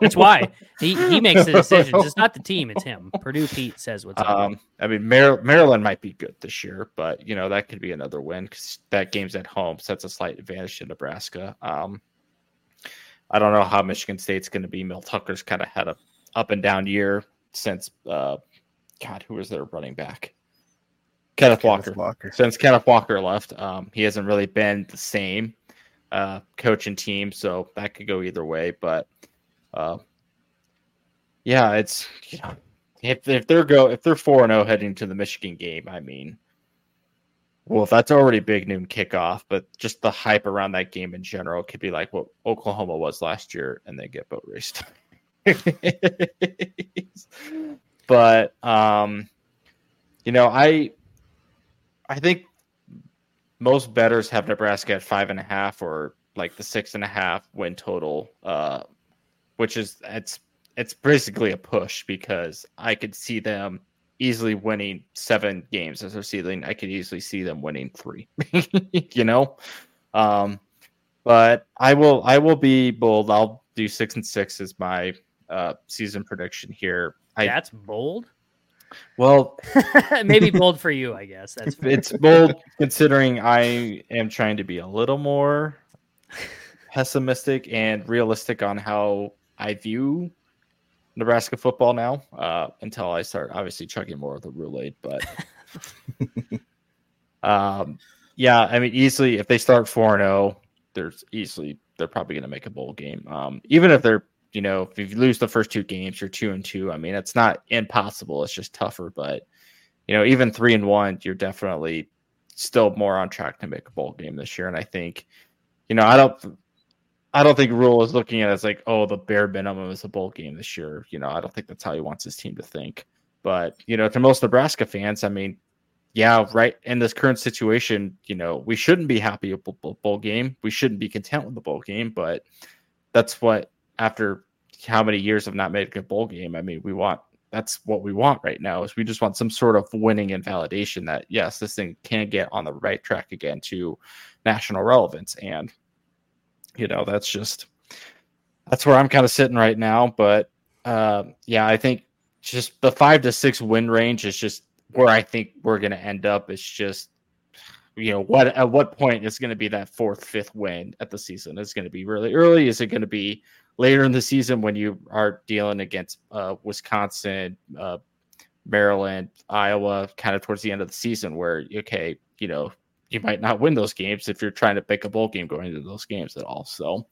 That's why he, he makes the decisions. It's not the team, it's him. Purdue Pete says what's up. Um, I mean, Mar- Maryland might be good this year, but you know that could be another win because that game's at home, so that's a slight advantage to Nebraska. Um, I don't know how Michigan State's going to be. Mel Tucker's kind of had a up and down year since, uh, God, who was their running back? Kenneth Walker. Kenneth Walker. Since Kenneth Walker left, um, he hasn't really been the same uh, coach and team, so that could go either way. But uh, yeah, it's you know if if they're go if they're four and zero heading to the Michigan game, I mean, well, that's already big noon kickoff, but just the hype around that game in general could be like what Oklahoma was last year, and they get boat raced. but um, you know, I I think most betters have Nebraska at five and a half or like the six and a half win total, uh, which is it's it's basically a push because I could see them easily winning seven games as their ceiling. I could easily see them winning three, you know. Um, but I will I will be bold. I'll do six and six as my uh, season prediction here. I That's bold. Well, Maybe bold for you, I guess. That's fair. it's bold considering I am trying to be a little more pessimistic and realistic on how I view Nebraska football now uh, until I start obviously chugging more of the Roulade. But um, yeah, I mean, easily if they start 4 0, there's easily they're probably going to make a bowl game. Um, even if they're, you know, if you lose the first two games, you're two and two. I mean, it's not impossible. It's just tougher. But, you know, even three and one, you're definitely still more on track to make a bowl game this year. And I think, you know, I don't I don't think Rhule is looking at it as like, oh, the bare minimum is a bowl game this year. You know, I don't think that's how he wants his team to think. But, you know, to most Nebraska fans, I mean, yeah, right. In this current situation, you know, we shouldn't be happy with the bowl game. We shouldn't be content with the bowl game, but that's what after how many years have not made a bowl game, I mean, we want that's what we want right now is we just want some sort of winning and validation that yes, this thing can get on the right track again to national relevance. And you know, that's just that's where I'm kind of sitting right now. But uh, yeah, I think just the five to six win range is just where I think we're going to end up. It's just you know what at what point is going to be that fourth, fifth win at the season? Is going to be really early? Is it going to be later in the season when you are dealing against uh, Wisconsin, uh, Maryland, Iowa, kind of towards the end of the season, where okay, you know you might not win those games if you're trying to pick a bowl game going into those games at all. So,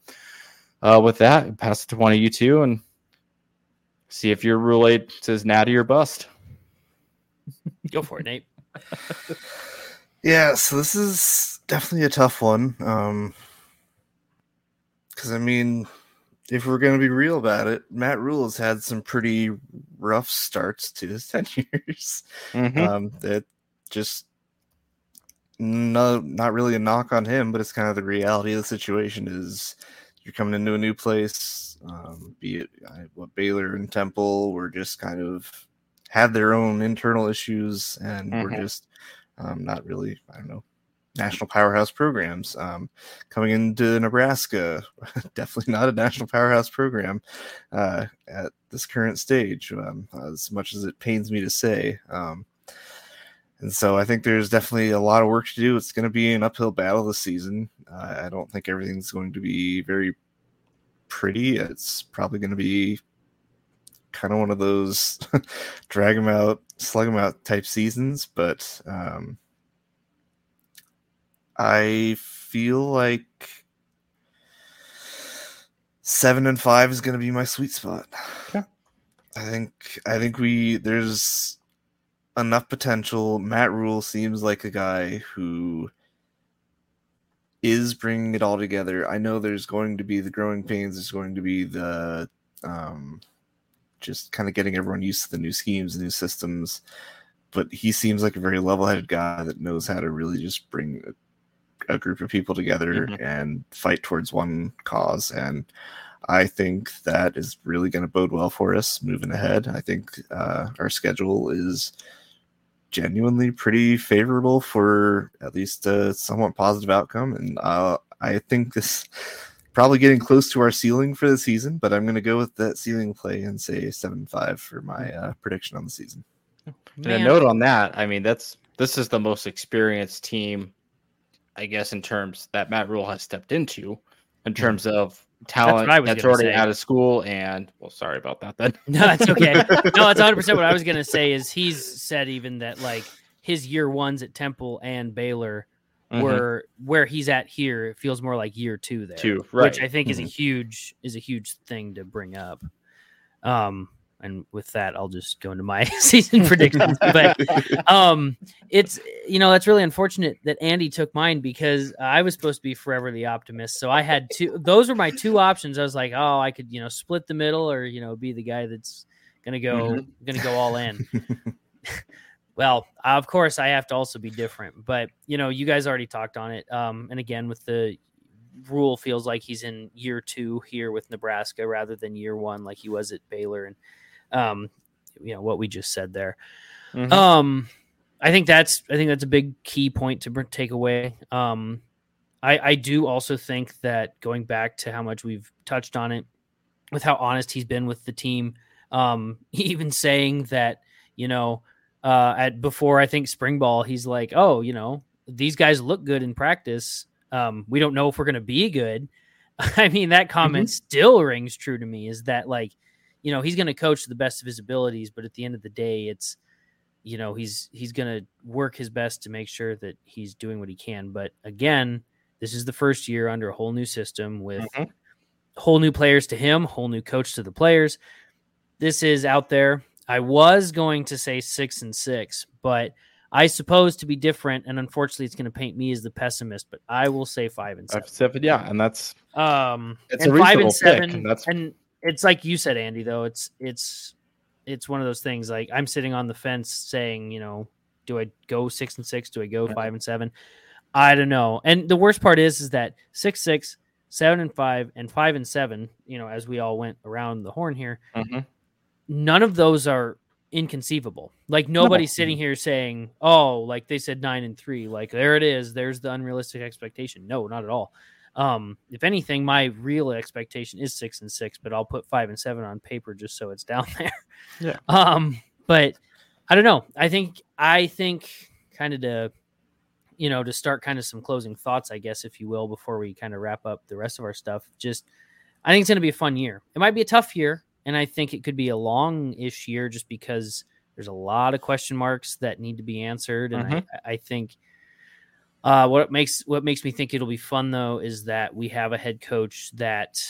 uh, with that, pass it to one of you two and see if your Roulade says natty or bust. Go for it, Nate. yeah, so this is definitely a tough one. Um, because I mean, if we're going to be real about it, Matt Rhule has had some pretty rough starts to his tenures. Mm-hmm. Um, that just no, not really a knock on him, but it's kind of the reality of the situation. Is you're coming into a new place, um, be it what Baylor and Temple were just kind of had their own internal issues and mm-hmm. were just um, not really, I don't know, national powerhouse programs. Um, coming into Nebraska, definitely not a national powerhouse program uh, at this current stage, um, as much as it pains me to say. Um, and so I think there's definitely a lot of work to do. It's going to be an uphill battle this season. Uh, I don't think everything's going to be very pretty. It's probably going to be kind of one of those drag them out, slug them out type seasons. But um, I feel like seven and five is going to be my sweet spot. Yeah. I think I think we there's enough potential. Matt Rhule seems like a guy who is bringing it all together. I know there's going to be the growing pains. There's going to be the um, just kind of getting everyone used to the new schemes, new systems. But he seems like a very level-headed guy that knows how to really just bring a, a group of people together mm-hmm. and fight towards one cause. And I think that is really going to bode well for us moving ahead. I think uh, our schedule is genuinely pretty favorable for at least a somewhat positive outcome. And uh, I think this probably getting close to our ceiling for the season, but I'm going to go with that ceiling play and say seven five for my uh, prediction on the season. And a note on that, I mean, that's this is the most experienced team, I guess, in terms that Matt Rhule has stepped into, in mm-hmm. terms of talent that's, that's already say. out of school and well sorry about that then no that's okay no that's 100% what i was going to say is he's said even that like his year ones at temple and baylor mm-hmm. were where he's at here it feels more like year two there two right. which i think mm-hmm. is a mm-hmm. huge is a huge thing to bring up um and with that i'll just go into my season predictions. But um it's you know that's really unfortunate that andy took mine because i was supposed to be forever the optimist. So i had two those were my two options. I was like oh i could you know split the middle or you know be the guy that's gonna go mm-hmm. gonna go all in. Well of course i have to also be different but you know you guys already talked on it. Um and again with the Rhule feels like he's in year two here with Nebraska rather than year one like he was at Baylor and um, you know what we just said there. Mm-hmm. Um, I think that's I think that's a big key point to take away. Um, I I do also think that going back to how much we've touched on it, with how honest he's been with the team, um, even saying that you know uh, at before I think spring ball, he's like, oh, you know, these guys look good in practice. Um, we don't know if we're going to be good. I mean, that comment mm-hmm. still rings true to me. Is that like you know, he's going to coach to the best of his abilities, but at the end of the day, it's you know, he's he's going to work his best to make sure that he's doing what he can. But again, this is the first year under a whole new system with Mhm. whole new players to him, whole new coach to the players. This is out there. I was going to say 6 and 6, but I suppose to be different, and unfortunately, it's going to paint me as the pessimist. But I will say five and seven. Five, seven, yeah, and that's Um, It's and a five and reasonable pick, and that's- and it's like you said, Andy. Though it's it's it's one of those things. Like I'm sitting on the fence, saying, you know, do I go six and six? Do I go five and seven? I don't know. And the worst part is, is that six six, seven and five, and five and seven. You know, as we all went around the horn here, Mhm. none of those are inconceivable. Like nobody's sitting here saying, "Oh, like they said nine and three. Like there it is. There's the unrealistic expectation." No, not at all. Um, if anything, my real expectation is six and six, but I'll put five and seven on paper just so it's down there. Yeah. Um, but I don't know. I think I think kind of to you know to start kind of some closing thoughts, I guess, if you will, before we kind of wrap up the rest of our stuff. Just I think it's going to be a fun year. It might be a tough year, and I think it could be a long-ish year just because there's a lot of question marks that need to be answered, and I, I think uh, what makes what makes me think it'll be fun though is that we have a head coach that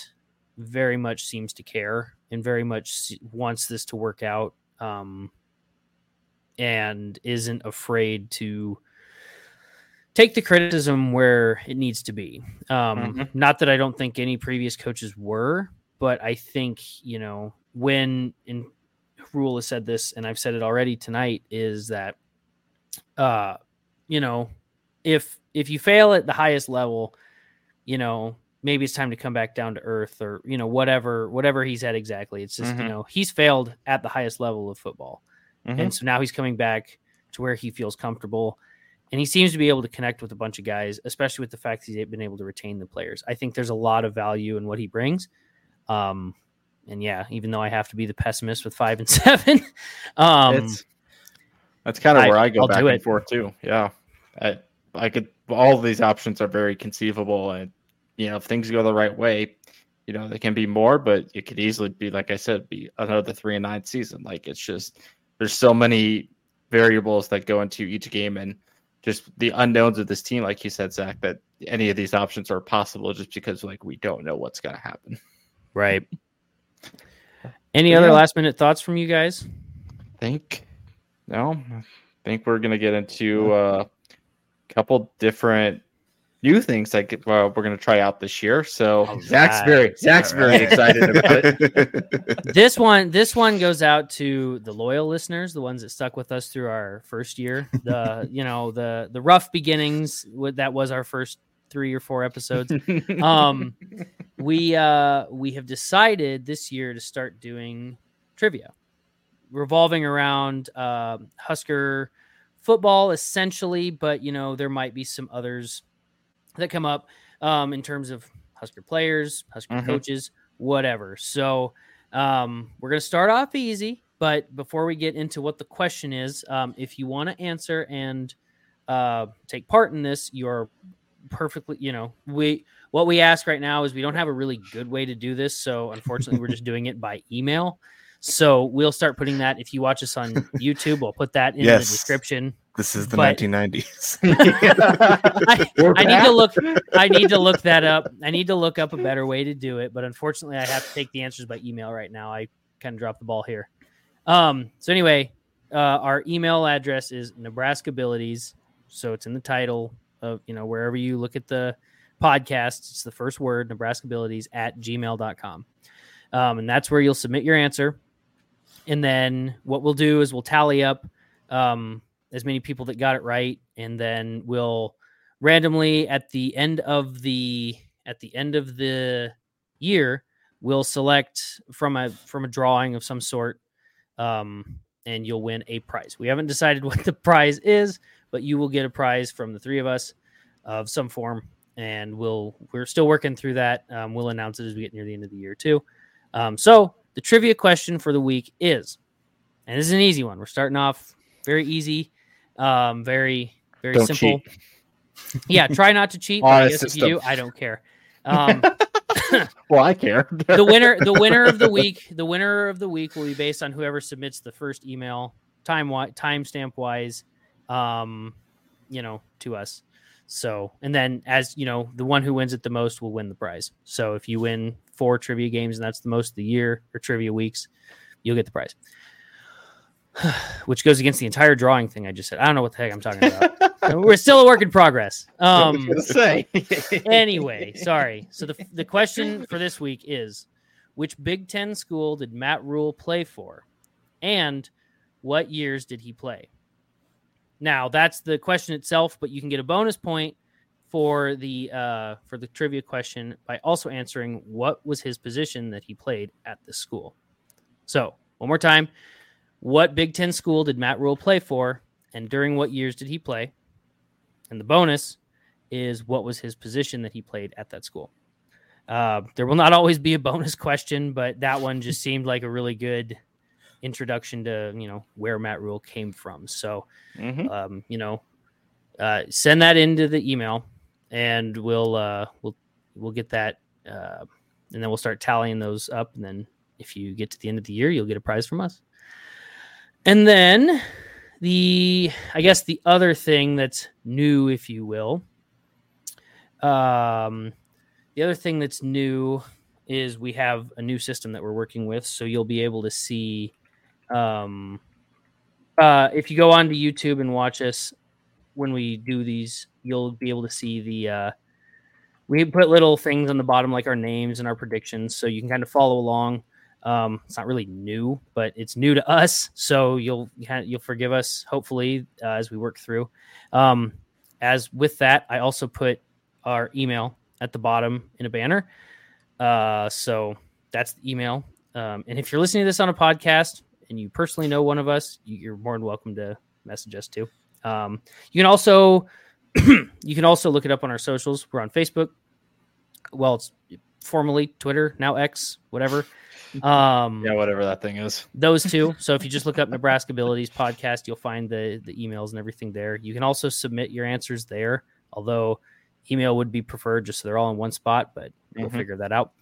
very much seems to care and very much wants this to work out, um, and isn't afraid to take the criticism where it needs to be. Um, Mhm. Not that I don't think any previous coaches were, but I think you know when in Rhule has said this, and I've said it already tonight, is that uh, you know if if you fail at the highest level, you know maybe it's time to come back down to earth or you know whatever whatever he's at exactly. It's just you Mhm. know he's failed at the highest level of football. Mhm. And so now he's coming back to where he feels comfortable. And he seems to be able to connect with a bunch of guys, especially with the fact that he's been able to retain the players. I think there's a lot of value in what he brings. Um, and yeah, even though I have to be the pessimist with five and seven, um, it's that's kind of where I go I'll back and it. forth too. Yeah, I I could all of these options are very conceivable, and you know if things go the right way, you know they can be more, but it could easily be like I said, be another three and nine season. Like it's just there's so many variables that go into each game, and just the unknowns of this team, like you said, Zach, that any of these options are possible just because like we don't know what's going to happen. right. Any But other last minute thoughts from you guys? think no i think we're gonna get into a uh, couple different new things like uh, we're gonna try out this year so All zach's right. very zach's very excited about it. This one this one goes out to the loyal listeners the ones that stuck with us through our first year. The you know the the rough beginnings with that was our first three or four episodes. Um we uh we have decided this year to start doing trivia revolving around um husker football essentially but you know there might be some others that come up um in terms of husker players husker Mhm. coaches whatever so um we're gonna start off easy but before we get into what the question is um if you want to answer and uh take part in this you're perfectly you know we what we ask right now is we don't have a really good way to do this so unfortunately we're just doing it by email so we'll start putting that if you watch us on youtube we'll put that in Yes. the description. This is the But- 1990s. I, I need to look i need to look that up. I need to look up a better way to do it but unfortunately i have to take the answers by email right now. I kind of dropped the ball here. Um so anyway uh, our email address is nebraskabilities. So it's in the title of you know wherever you look at the podcast it's the first word nebraskabilities at gmail.com um, and that's where you'll submit your answer and then what we'll do is we'll tally up um, as many people that got it right. And then we'll randomly at the end of the at the end of the year we'll select from a from a drawing of some sort um, and you'll win a prize. We haven't decided what the prize is but you will get a prize from the three of us of some form. And we'll we're still working through that. Um, we'll announce it as we get near the end of the year too. Um, so the trivia question for the week is and this is an easy one we're starting off very easy um, very very Don't simple yeah try not to cheat but i guess if you do, I don't care Um, well, I care. the winner, the winner of the week, the winner of the week will be based on whoever submits the first email time timestamp wise, um, you know, to us. So, and then as you know, the one who wins it the most will win the prize. So if you win four trivia games and that's the most of the year or trivia weeks, you'll get the prize. Which goes against the entire drawing thing I just said. I don't know what the heck I'm talking about. We're still a work in progress. Um, say. anyway, sorry. So the the question for this week is, which Big Ten school did Matt Rhule play for, and what years did he play? Now that's the question itself, but you can get a bonus point for the uh, for the trivia question by also answering what was his position that he played at the school. So one more time, what Big Ten school did Matt Rhule play for, and during what years did he play? And the bonus is what was his position that he played at that school. Uh, there will not always be a bonus question, but that one just seemed like a really good introduction to you know where Matt Rhule came from. So, mm-hmm. um, you know, uh, send that into the email, and we'll uh, we'll we'll get that, uh, and then we'll start tallying those up. And then if you get to the end of the year, you'll get a prize from us. And then the I guess the other thing that's new, if you will, um, the other thing that's new is we have a new system that we're working with, so you'll be able to see um, uh, if you go on to YouTube and watch us when we do these, you'll be able to see the. Uh, we put little things on the bottom like our names and our predictions, so you can kind of follow along. Um, it's not really new, but it's new to us, so you'll you'll forgive us hopefully uh, as we work through. Um, as with that, I also put our email at the bottom in a banner. Uh, so that's the email. Um, and if you're listening to this on a podcast, and you personally know one of us, you're more than welcome to message us too. Um, you can also you can also look it up on our socials. We're on Facebook. Well, it's formerly Twitter, now X, whatever. Um, yeah, whatever that thing is. Those two. So if you just look up Nebraskabilities podcast, you'll find the the emails and everything there. You can also submit your answers there, although email would be preferred just so they're all in one spot, but we'll mm-hmm. figure that out.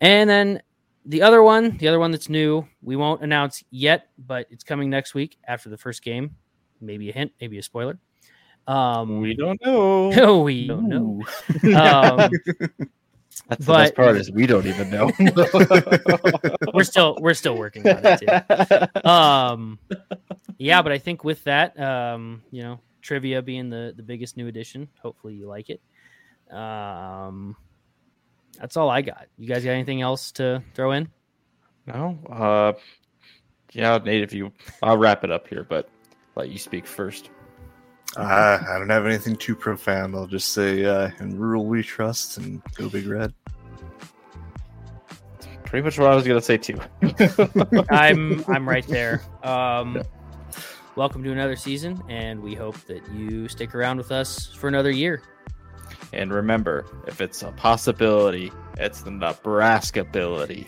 And then the other one, the other one that's new, we won't announce yet, but it's coming next week after the first game. Maybe a hint, maybe a spoiler. Um, we don't know. No, we don't know. Um, that's the best part is we don't even know. we're still we're still working on it too. Um, yeah, but I think with that, um, you know, trivia being the the biggest new addition, hopefully you like it. Um, that's all I got. You guys got anything else to throw in? No. Uh, yeah, Nate, if you, I'll wrap it up here, but let you speak first. Uh, I don't have anything too profound. I'll just say, uh, in Rhule we trust and go big red. Pretty much what I was gonna say too. I'm I'm right there. Um. Welcome to another season, and we hope that you stick around with us for another year. And remember, if it's a possibility, it's the Nebraska ability.